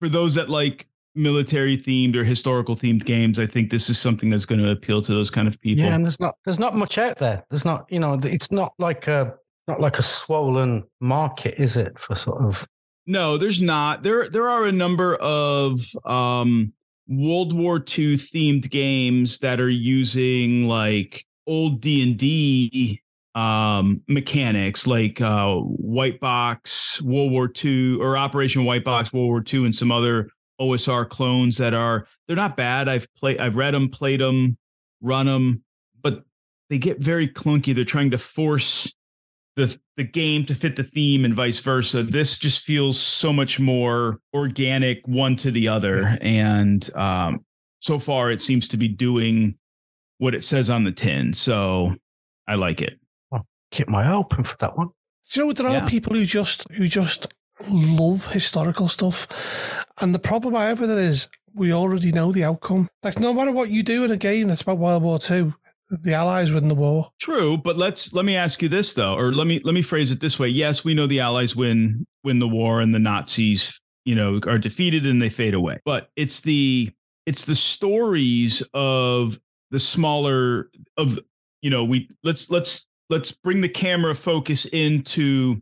for those that like military themed or historical themed games, I think this is something that's going to appeal to those kind of people. Yeah, and there's not there's not much out there. There's not you know it's not like a not like a swollen market, is it? For sort of No, there's not. There there are a number of um World War II themed games that are using like old D&D um mechanics like uh White Box, World War II or Operation White Box, World War II and some other OSR clones that are they're not bad. I've played I've read them, played them, run them, but they get very clunky. They're trying to force the the game to fit the theme and vice versa. This just feels so much more organic one to the other, and um, so far it seems to be doing what it says on the tin. So I like it. I'll keep my eye open for that one. Do you know there are Yeah. people who just who just love historical stuff, and the problem I have with it is we already know the outcome. Like no matter what you do in a game that's about World War Two, the Allies win the war. True, but let's let me ask you this though, or let me let me phrase it this way. Yes, we know the Allies win win the war and the Nazis, you know, are defeated and they fade away. But it's the it's the stories of the smaller of you know, we let's let's let's bring the camera focus into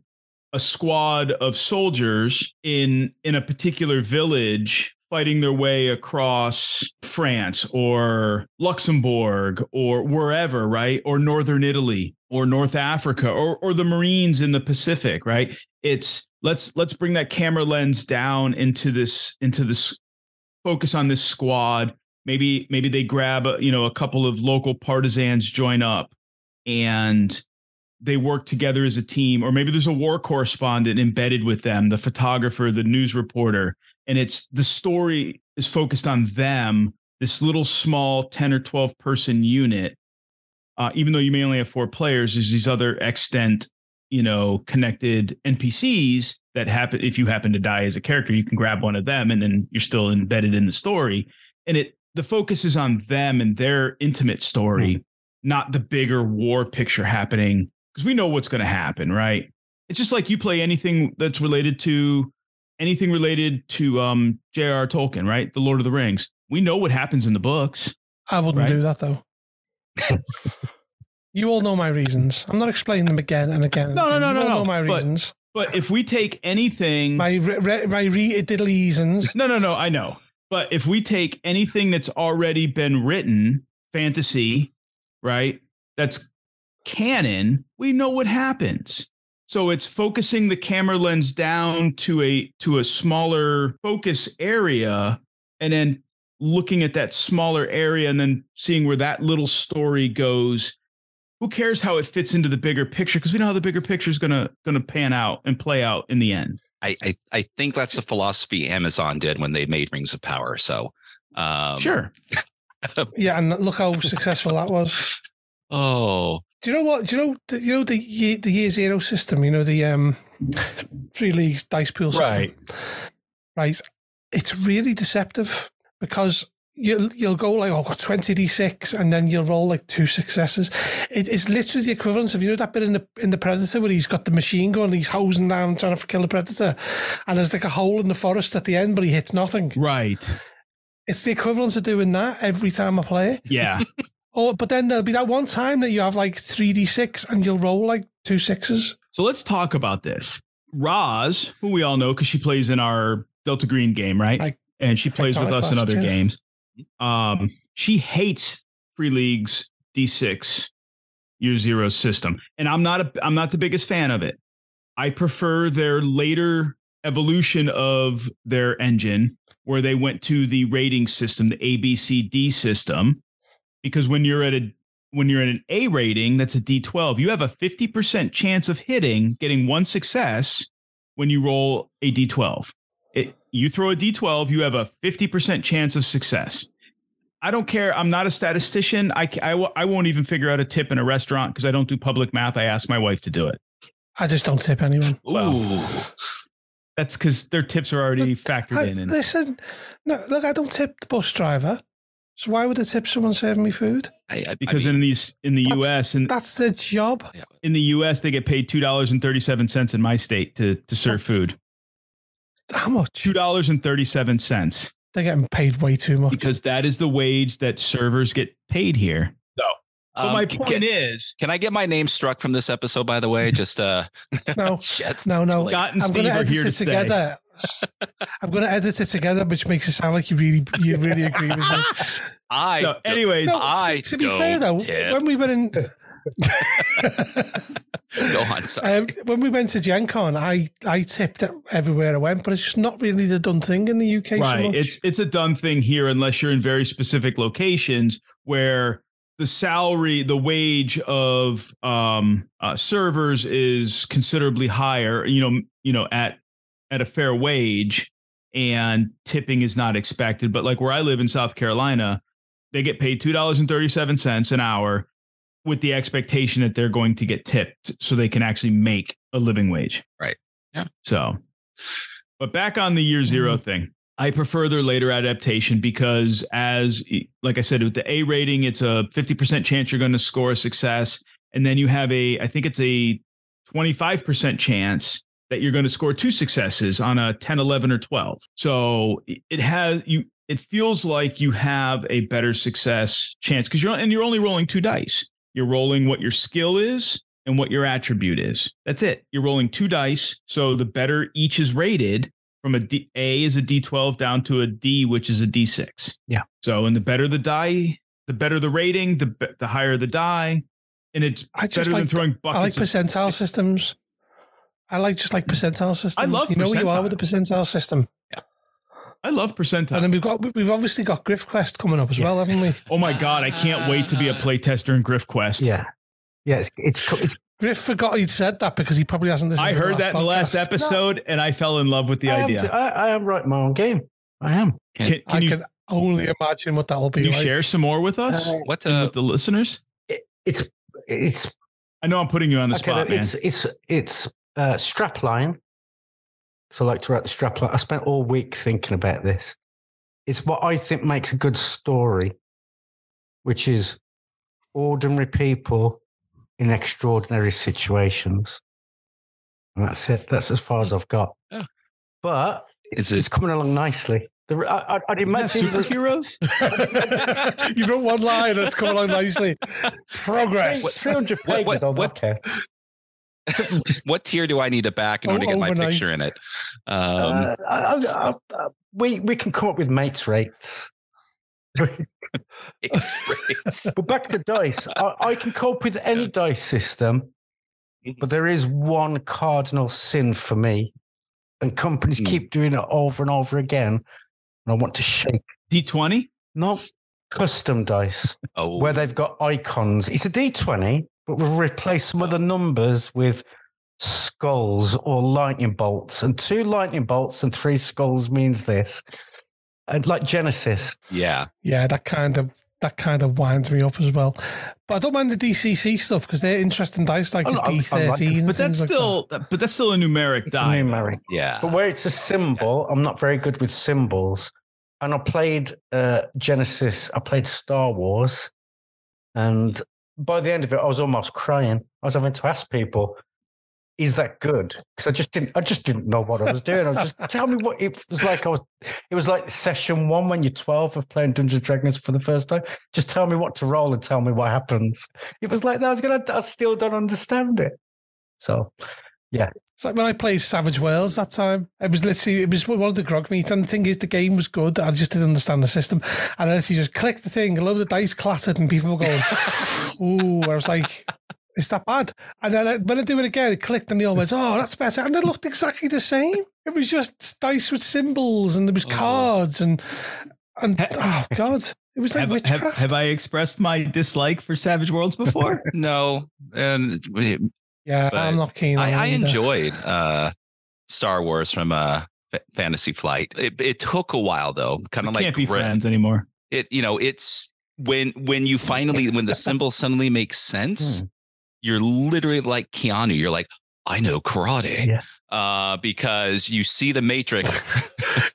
a squad of soldiers in in a particular village fighting their way across France or Luxembourg or wherever, right? Or northern Italy or North Africa or or the Marines in the Pacific, right? It's let's let's bring that camera lens down into this into this focus on this squad. Maybe maybe they grab a, you know a couple of local partisans join up and they work together as a team or maybe there's a war correspondent embedded with them the photographer the news reporter and it's the story is focused on them this little small 10 or 12 person unit uh, even though you may only have four players there's these other extent you know connected npcs that happen if you happen to die as a character you can grab one of them and then you're still embedded in the story. And it the focus is on them and their intimate story not the bigger war picture happening because we know what's going to happen right? It's just like you play anything that's related to anything related to um J.R. Tolkien, right? The Lord of the Rings. We know what happens in the books. I wouldn't Right. do that though. <laughs> you all know my reasons. I'm not explaining them again and again. and No, no, again. no, you no, all no, know my but- reasons. But if we take anything My re- re- my re diddly reasons. No, no, no, I know. But if we take anything that's already been written, fantasy, right? That's canon, we know what happens. So it's focusing the camera lens down to a to a smaller focus area and then looking at that smaller area and then seeing where that little story goes. Who cares how it fits into the bigger picture because we know how the bigger picture is going to going to pan out and play out in the end. I, I I think that's the philosophy Amazon did when they made Rings of Power. So um, sure. <laughs> Yeah, and look how successful that was. Oh, Do you know what? Do you know the, you know the year, the year zero system? You know the um Free League's dice pool system. Right. Right. It's really deceptive because you'll you'll go like, oh, I've got twenty d six, and then you'll roll like two successes. It is literally the equivalent of you know that bit in the in the Predator where he's got the machine gun, he's hosing down trying to kill the Predator, and there's like a hole in the forest at the end, but he hits nothing. Right. It's the equivalent of doing that every time I play. it. Yeah. <laughs> Oh, but then there'll be that one time that you have like three d six and you'll roll like two sixes. So let's talk about this. Roz, who we all know because she plays in our Delta Green game, right? And she plays with us in other yeah. games. Um, she hates Free League's D6 Year Zero system, and I'm not a I'm not the biggest fan of it. I prefer their later evolution of their engine, where they went to the rating system, the ABCD system, because when you're at a when you're in an A rating, that's a D12, you have a 50% chance of hitting, getting one success when you roll a D12. It, you throw a D12, you have a 50% chance of success. I don't care. I'm not a statistician. I, I, I, w- I won't even figure out a tip in a restaurant because I don't do public math. I ask my wife to do it. I just don't tip anyone. Ooh. That's because their tips are already factored I, in. And listen, no, look, I don't tip the bus driver. So why would I tip someone serving me food? I, I, because I mean, in these in the U.S. and That's their job. in the U.S. they get paid two dollars and thirty seven cents in my state to to serve food. How much? Two dollars and thirty seven cents They're getting paid way too much. because that is the wage that servers get paid here. But um, my can- point can, is, can I get my name struck from this episode? By the way, just uh, No, <laughs> shit. no, no. Scott and I'm Steve going to are here to it stay. together. I'm going to edit it together, which makes it sound like you really, you really agree with me. <laughs> I. So, anyways, No, I to, to be fair though, tip. when we were in, <laughs> Go on, sorry. um, when we went to Gen Con, I I tipped everywhere I went, but it's just not really the done thing in the UK. so right? much. It's it's a done thing here unless you're in very specific locations where the salary, the wage of um, uh, servers is considerably higher. You know, you know at at a fair wage, and tipping is not expected. But like where I live in South Carolina, they get paid two dollars and thirty seven cents an hour with the expectation that they're going to get tipped so they can actually make a living wage. Right. Yeah. So, but back on the year 0 mm-hmm. thing, I prefer their later adaptation because, as like I said, with the A rating, it's a 50% chance you're going to score a success. And then you have a, I think it's a 25% chance that you're going to score two successes on a 10, 11, or 12. So it has, you, it feels like you have a better success chance because you're, and you're only rolling two dice. You're rolling what your skill is and what your attribute is. That's it. You're rolling two dice. So the better each is rated from a D, A is a D12 down to a D, which is a D6. Yeah. So, and the better the die, the better the rating, the the higher the die, and it's I better than like throwing I like buckets. of- percentile systems. I like just like percentile systems. I love you know where you are with the percentile system. Yeah, I love percentile. And then we've got we've obviously got Griff Quest coming up as well, haven't we? <laughs> oh my god, I can't wait to be a playtester in Griff Quest. Yeah. Yeah, it's it's, it's Griff forgot he'd said that because he probably hasn't listened I to heard that in the last podcast. episode, and I fell in love with the I am, idea. I, I am writing my own game. I am. Can, can I you, can only imagine what that will be can you like. share some more with us Uh, What uh, with the listeners? It, it's it's I know I'm putting you on the okay. spot, man. It's it's it's uh, strapline. So I like to write the strapline. I spent all week thinking about this. It's what I think makes a good story, which is ordinary people in extraordinary situations. And that's it. That's as far as I've got. Yeah. But is it's coming along nicely. The, I, I, I'd Isn't that imagine superheroes? <laughs> you wrote one line and it's coming along nicely. Progress. 300 What- pages what- on what- that count. <laughs> What tier do I need to back in Oh, order to get my picture in it? Um, Uh, I- I- I- I- we we can come up with mates rates. <laughs> it's- But back to dice, I, I can cope with any dice system, but there is one cardinal sin for me, and companies Hmm. keep doing it over and over again. And I want to shake. D20? Not custom dice oh, where they've got icons. It's a D twenty, but we'll replace some of the numbers with skulls or lightning bolts, and two lightning bolts and three skulls means this. And like Genesys, yeah. Yeah, that kind of that kind of winds me up as well. But I don't mind the DCC stuff because they're interesting dice like I a like- I like D13. it. and But that's things like that. still but that's still a numeric it's a die. numeric. Yeah. But where it's a symbol, I'm not very good with symbols. And I played uh, Genesys, I played Star Wars. And by the end of it, I was almost crying. I was having to ask people, is that good? Because I just didn't I just didn't know what I was doing. I was just tell me what it was like. I was it was like session one when you're 12 of playing Dungeons and Dragons for the first time. Just tell me what to roll and tell me what happens. It was like that. I was gonna I still don't understand it. So yeah. It's like when I played Savage Worlds that time. It was literally it was one of the Grogmeet, and the thing is, the game was good. I just didn't understand the system, and I literally just clicked the thing. A load of dice clattered, and people were going, <laughs> "Ooh!" I was like, "Is that bad?" And then I, when I do it again, it clicked, and they all went, "Oh, that's better," and they looked exactly the same. It was just dice with symbols, and there was Oh. cards, and and oh god, it was like Have, witchcraft. have, have I expressed my dislike for Savage Worlds before? <laughs> No, and yeah, but I'm not keen. on I, I enjoyed uh, Star Wars from uh, F- Fantasy Flight. It, it took a while though, kind of like can't be Griff. friends anymore. It you know it's when when you finally when the symbol suddenly makes sense, Hmm. you're literally like Keanu. You're like, I know karate. Yeah. Uh, because you see the Matrix,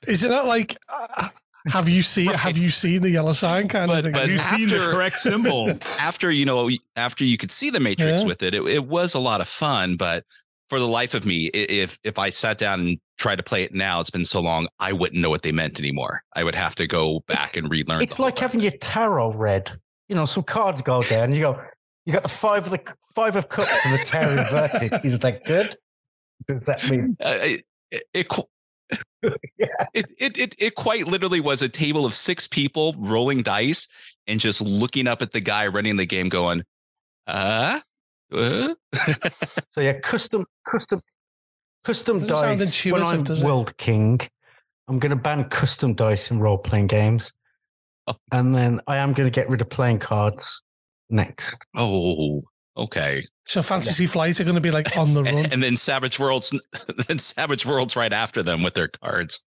Is it not like? Uh, have you seen? <laughs> Have you seen the yellow sign kind But- of thing? but- Have you seen the correct symbol? <laughs> after you know after you could see the Matrix Yeah. with it, it, it was a lot of fun. But for the life of me, if if I sat down and tried to play it now, it's been so long, I wouldn't know what they meant anymore. I would have to go back and relearn. It's like thing. having your tarot read. You know, some cards go down, and you go, you got the five of the five of cups and the tarot inverted. <laughs> Is that good? Does that mean Uh, it, it, it, qu- <laughs> it, it, it, it quite literally was a table of six people rolling dice and just looking up at the guy running the game going, uh, uh? <laughs> so? Yeah, custom, custom, custom Doesn't sound dice. When intuitive, I'm does it? World King, I'm going to ban custom dice in role playing games, Oh. and then I am going to get rid of playing cards next. oh, okay. So Fantasy Flight are going to be like on the <laughs> run. And, and then Savage Worlds, <laughs> then Savage Worlds right after them with their cards.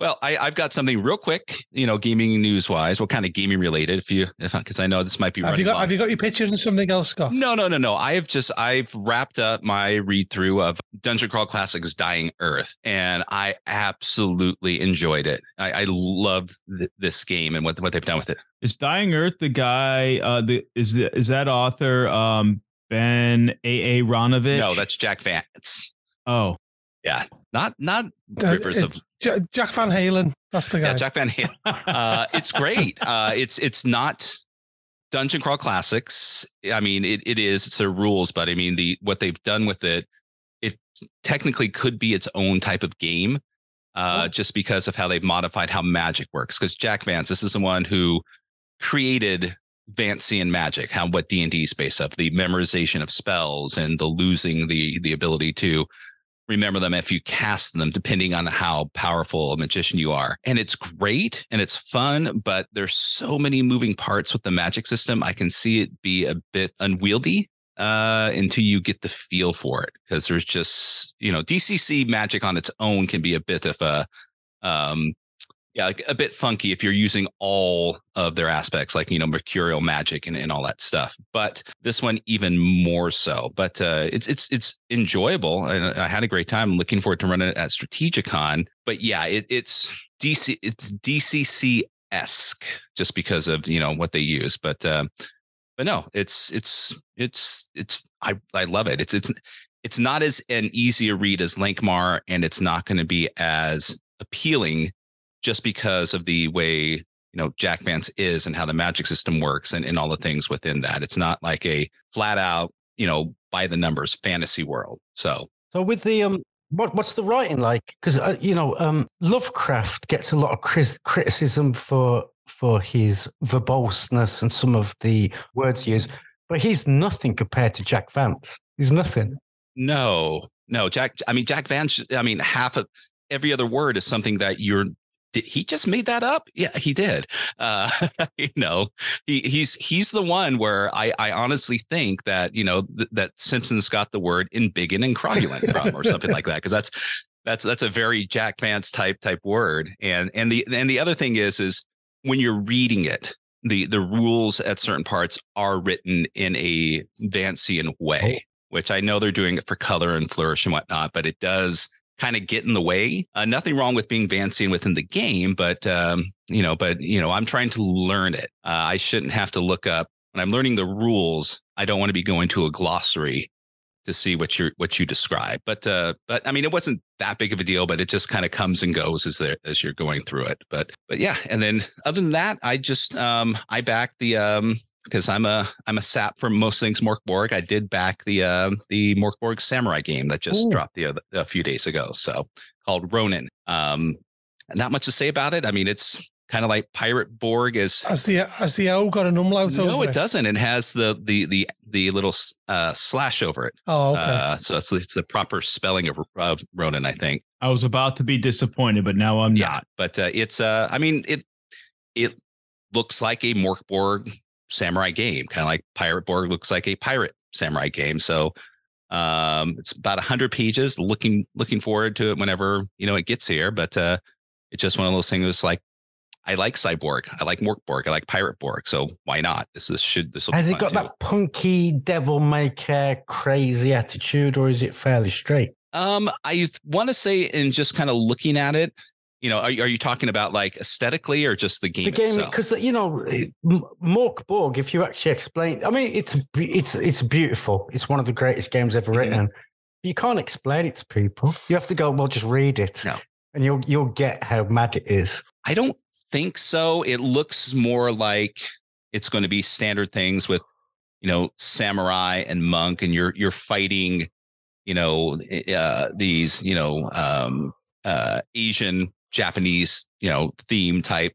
Well, I, I've got something real quick, you know, gaming news wise. What kind of gaming related? If you, if because I know this might be have you got long. Have you got your picture and something else, Scott? No, no, no, no. I have just I've wrapped up my read through of Dungeon Crawl Classics Dying Earth, and I absolutely enjoyed it. I, I love th- this game and what what they've done with it. Is Dying Earth the guy? Uh, the is the is that author um Ben A. A. Ronovich? No, that's Jack Vance. oh yeah, Not not Uh, Rivers of Ja- Jack Van Halen. That's the guy. yeah, Jack Van Halen. Uh, it's great. <laughs> Uh, it's it's not Dungeon Crawl Classics. I mean, it, it is. It's their rules, but I mean the what they've done with it, it technically could be its own type of game, uh, Oh. just because of how they've modified how magic works. Because Jack Vance, this is the one who created Vancian magic, how what D and D is based off, the memorization of spells and the losing the the ability to remember them if you cast them, depending on how powerful a magician you are. And it's great and it's fun, but there's so many moving parts with the magic system. I can see it be a bit unwieldy uh, until you get the feel for it. Because there's just, you know, DCC magic on its own can be a bit of a, um, yeah, like a bit funky if you're using all of their aspects, like you know, mercurial magic and, and all that stuff. But this one even more so. But uh, it's it's it's enjoyable, and I had a great time. I'm looking forward to running it at Strategicon. But yeah, it, it's DC it's DCC esque just because of you know what they use. But um, but no, it's it's it's it's I I love it. It's it's it's not as an easy a read as Lankhmar, and it's not going to be as appealing just because of the way you know Jack Vance is and how the magic system works and, and all the things within that. It's not like a flat out, you know, by the numbers fantasy world. So So with the um, what what's the writing like? Because uh, you know, um, Lovecraft gets a lot of cris- criticism for for his verboseness and some of the words used, but he's nothing compared to Jack Vance. He's nothing. no, no, Jack. I mean, Jack Vance. I mean, half of every other word is something that you're. Did he just made that up? Yeah, he did. Uh, <laughs> you know, he, he's he's the one where I I honestly think that you know th- that Simpsons got the word embiggen and cromulent from or something like that because that's that's that's a very Jack Vance type type word. And and the and the other thing is is when you're reading it, the the rules at certain parts are written in a Vancian way, which I know they're doing it for color and flourish and whatnot, but it does kind of get in the way. Uh, nothing wrong with being Vancian within the game, but um, you know, but you know, I'm trying to learn it. Uh, I shouldn't have to look up when I'm learning the rules. I don't want to be going to a glossary to see what you what you describe. But uh, but I mean, it wasn't that big of a deal. But it just kind of comes and goes as there as you're going through it. But but yeah, and then other than that, I just um, I back the um, because I'm a I'm a sap for most things Mörk Borg. I did back the uh, the Mörk Borg Samurai game that just Ooh. dropped the other, a few days ago. So called Ronin. Um, not much to say about it. I mean, it's kind of like Pirate Borg is. Has the has the O got an umlaut? No, it, it doesn't. It has the the the the little uh, slash over it. Oh, okay. Uh, so it's it's the proper spelling of, of Ronin, I think. I was about to be disappointed, but now I'm yeah, not. But uh, it's uh, I mean it it looks like a Mörk Borg samurai game, kind of like Pirate Borg looks like a pirate samurai game. So um, it's about hundred pages. Looking looking forward to it whenever you know it gets here. But uh, it's just one of those things. Like I like Cyborg, I like Mörk Borg, I like Pirate Borg. So why not? This is should this has it got too. that punky devil may care crazy attitude, or is it fairly straight? Um, I want to say in just kind of looking at it, you know, are, are you talking about like aesthetically or just the game? The game, because you know, Mörk Borg. If you actually explain, I mean, it's it's it's beautiful. It's one of the greatest games ever mm-hmm. written. You can't explain it to people. You have to go. Well, just read it, no. and you'll you'll get how mad it is. I don't think so. It looks more like it's going to be standard things with, you know, samurai and monk, and you're you're fighting, you know, uh, these you know um, uh, Asian Japanese, you know, theme type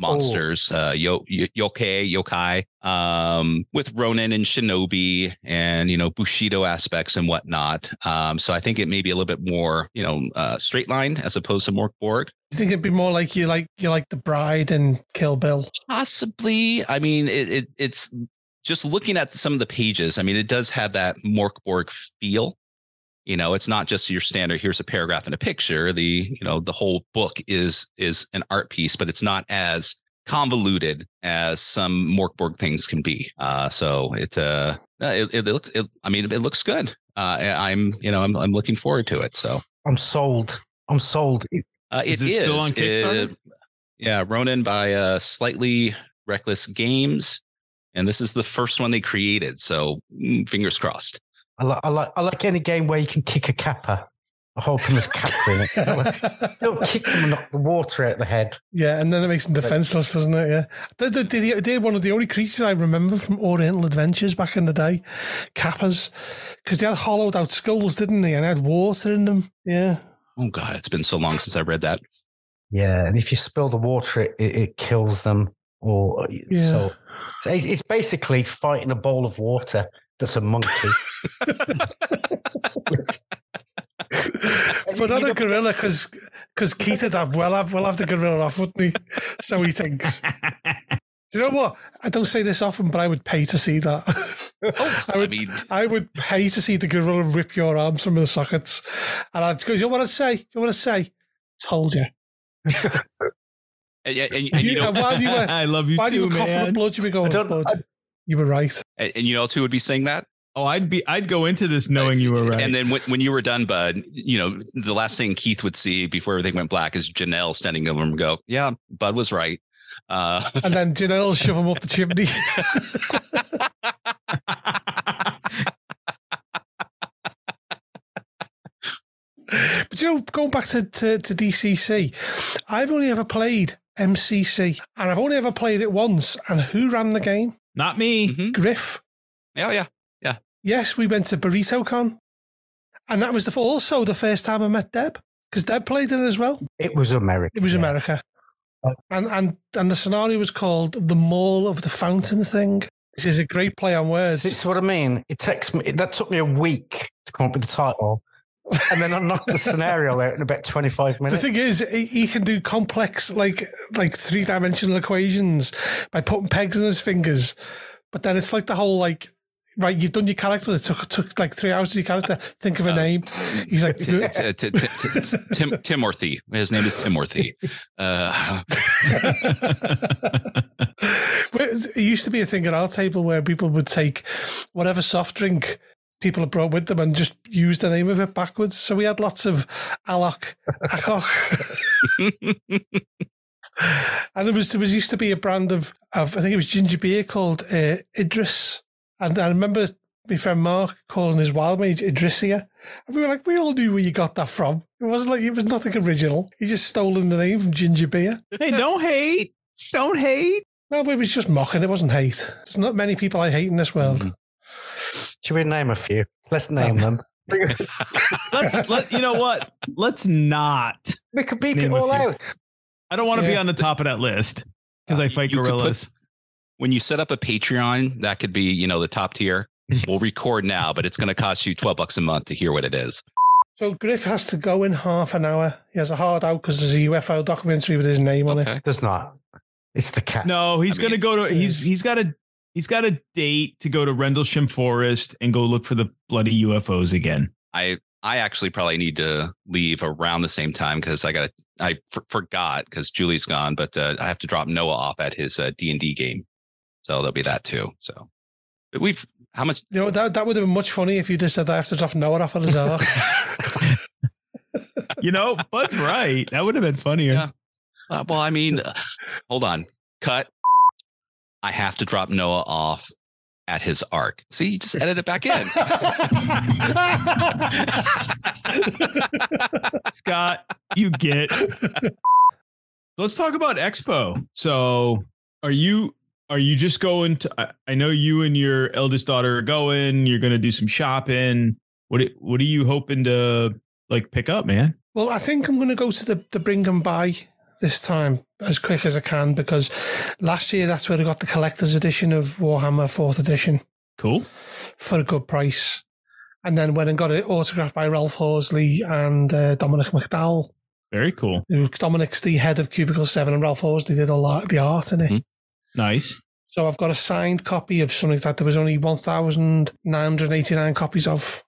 monsters, oh. uh, yo, yokai, yokai, um, with Ronin and Shinobi and, you know, Bushido aspects and whatnot. Um, so I think it may be a little bit more, you know, uh, straight line as opposed to Mörk Borg. You think it'd be more like you like, you like the bride and Kill Bill? Possibly. I mean, it, it it's just looking at some of the pages. I mean, it does have that Mörk Borg feel you know it's not just your standard here's a paragraph and a picture. The you know the whole book is is an art piece but it's not as convoluted as some Mörk Borg things can be. Uh so it uh it, it, looks it, i mean it looks good. Uh i'm you know i'm, I'm looking forward to it so. I'm sold. I'm sold. Uh, it is, it is. still on Kickstarter? It, yeah ronin by uh slightly reckless games and this is the first one they created so mm, fingers crossed I like, I like, I like any game where you can kick a kappa. I hope there's kappa in it. Like, don't kick them and knock the water out of the head. Yeah, and then it makes them defenseless, doesn't it? Yeah. They're, they're, they're one of the only creatures I remember from Oriental Adventures back in the day. Kappas. Because they had hollowed out skulls, didn't they? And they had water in them. Yeah. Oh, God. It's been so long since I read that. Yeah. And if you spill the water, it, it, it kills them. Or yeah. so. It's, it's basically fighting a bowl of water that's a monkey. but not a gorilla, because because Keith would have well have well have the gorilla off, wouldn't he? So he thinks. Do you know what? I don't say this often, but I would pay to see that. Oh, <laughs> I would. I, mean... I would pay to see the gorilla rip your arms from the sockets, and I'd go. You know what I'd say? You know what I'd say? Told you. <laughs> and, and, and, you know, while you were, <laughs> I love you while too, you were coughing up blood, you were going. Blood. You were right. And, and you know who would be saying that? Oh, I'd be I'd go into this knowing you were right. And then when, when you were done, Bud, you know, the last thing Keith would see before everything went black is Janelle standing over him and go, Yeah, Bud was right. Uh, <laughs> and then Janelle shove him up the chimney. <laughs> but you know, going back to, to, to DCC, I've only ever played MCC, and I've only ever played it once. And who ran the game? Not me. Mm-hmm. Griff. Oh yeah, yeah. Yes, we went to Burrito Con, and that was the, also the first time I met Deb because Deb played in it as well. It was America. It was yeah. America, and and and the scenario was called the Mall of the Fountain thing. Which is a great play on words. It's what I mean. It takes me. That took me a week to come up with the title <laughs> and then unlock the scenario out in about 25 minutes. The thing is, he can do complex, like like three dimensional equations by putting pegs in his fingers. But then it's like the whole like right, you've done your character. It took took like three hours to your character. Think of a uh, name. He's like Tim Timothy. His name is Timothy. Uh. <laughs> it used to be a thing at our table where people would take whatever soft drink people had brought with them and just used the name of it backwards. So we had lots of Alok, Akok. <laughs> and there was there was used to be a brand of, of I think it was ginger beer called uh, Idris. And I remember my friend Mark calling his wild mage Idrissia. And we were like, we all knew where you got that from. It wasn't like it was nothing original. He just stolen the name from ginger beer. Hey, don't hate. Don't hate. No, but it was just mocking. It wasn't hate. There's not many people I hate in this world. Mm-hmm. Should we name a few? Let's name them. <laughs> Let's let you know what. Let's not. We could beep Name it all out. I don't want to be on the top of that list because uh, I fight You could put- gorillas. when you set up a Patreon, that could be, you know, the top tier. <laughs> We'll record now, but it's going to cost you 12 bucks a month to hear what it is. So Griff has to go in half an hour. He has a hard out because there's a UFO documentary with his name on it. Okay. There's not. It's the cat. No, he's I gonna go to. He's he's got a he's got a date to go to Rendlesham Forest and go look for the bloody UFOs again. I I actually probably need to leave around the same time because I got I f- forgot because Julie's gone, but uh, I have to drop Noah off at his uh, D and D game, so there'll be that too. So, but we've how much? You know, that, that would have been much funny if you just said I have to drop Noah off at his ark. <laughs> You know, Bud's right. That would have been funnier. Yeah. Uh, well, I mean, uh, hold on, cut. I have to drop Noah off at his arc. See, you just edit it back in. <laughs> Scott, you get. <laughs> Let's talk about Expo. So, are you are you just going to? I, I know you and your eldest daughter are going. You're going to do some shopping. What are- what are you hoping to like pick up, man? well, I think I'm going to go to the, the bring and buy this time as quick as I can because last year that's where I got the collector's edition of Warhammer 4th edition Cool. for a good price. And then went and got it autographed by Ralph Horsley and uh, Dominic McDowall. Very cool. Dominic's the head of Cubicle 7 and Ralph Horsley did a lot of the art in it. Mhm. Nice. So I've got a signed copy of something that there was only 1,989 copies of.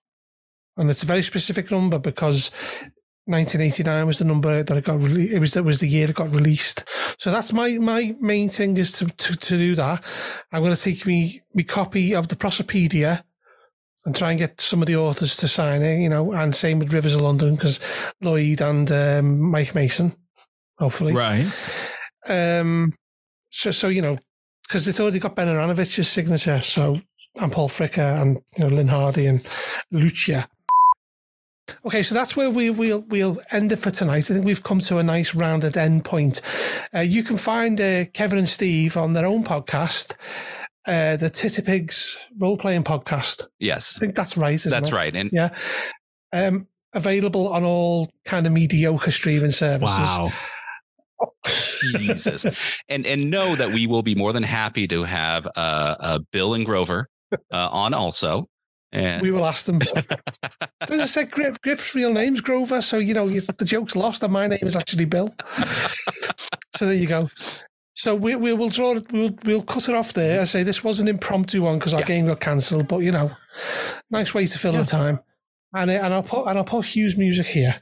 And it's a very specific number because 1989 was the number that it got released. It was that was the year it got released. So that's my my main thing is to to, to do that. I'm going to take me me copy of the Prosopedia and try and get some of the authors to sign it. You know, and same with Rivers of London because Lloyd and um, Mike Mason, hopefully. Right. Um, so, so you know, because it's already got Ben Aaronovitch's signature, so and Paul Fricker and you know Lynne Hardy and Lucia. Okay, so that's where we we'll we'll end it for tonight. I think we've come to a nice rounded end point. Uh, you can find uh, Kevin and Steve on their own podcast, uh, the Titterpigs role playing podcast. yes, I think that's right. Isn't that's it? right. And Yeah. Um, available on all kind of mediocre streaming services. Wow. Jesus, <laughs> and and know that we will be more than happy to have uh, uh Bill and Grover uh, on also. And We will ask them. <laughs> As I said, Griff, Griff's real name's Grover, so you know the joke's lost, and my name is actually Bill. <laughs> so there you go. So we we will draw it. We'll we'll cut it off there. I say this was an impromptu one because our Yeah. game got cancelled, but you know, nice way to fill Yeah. the time. And and I'll put and I'll put Hugh's music here.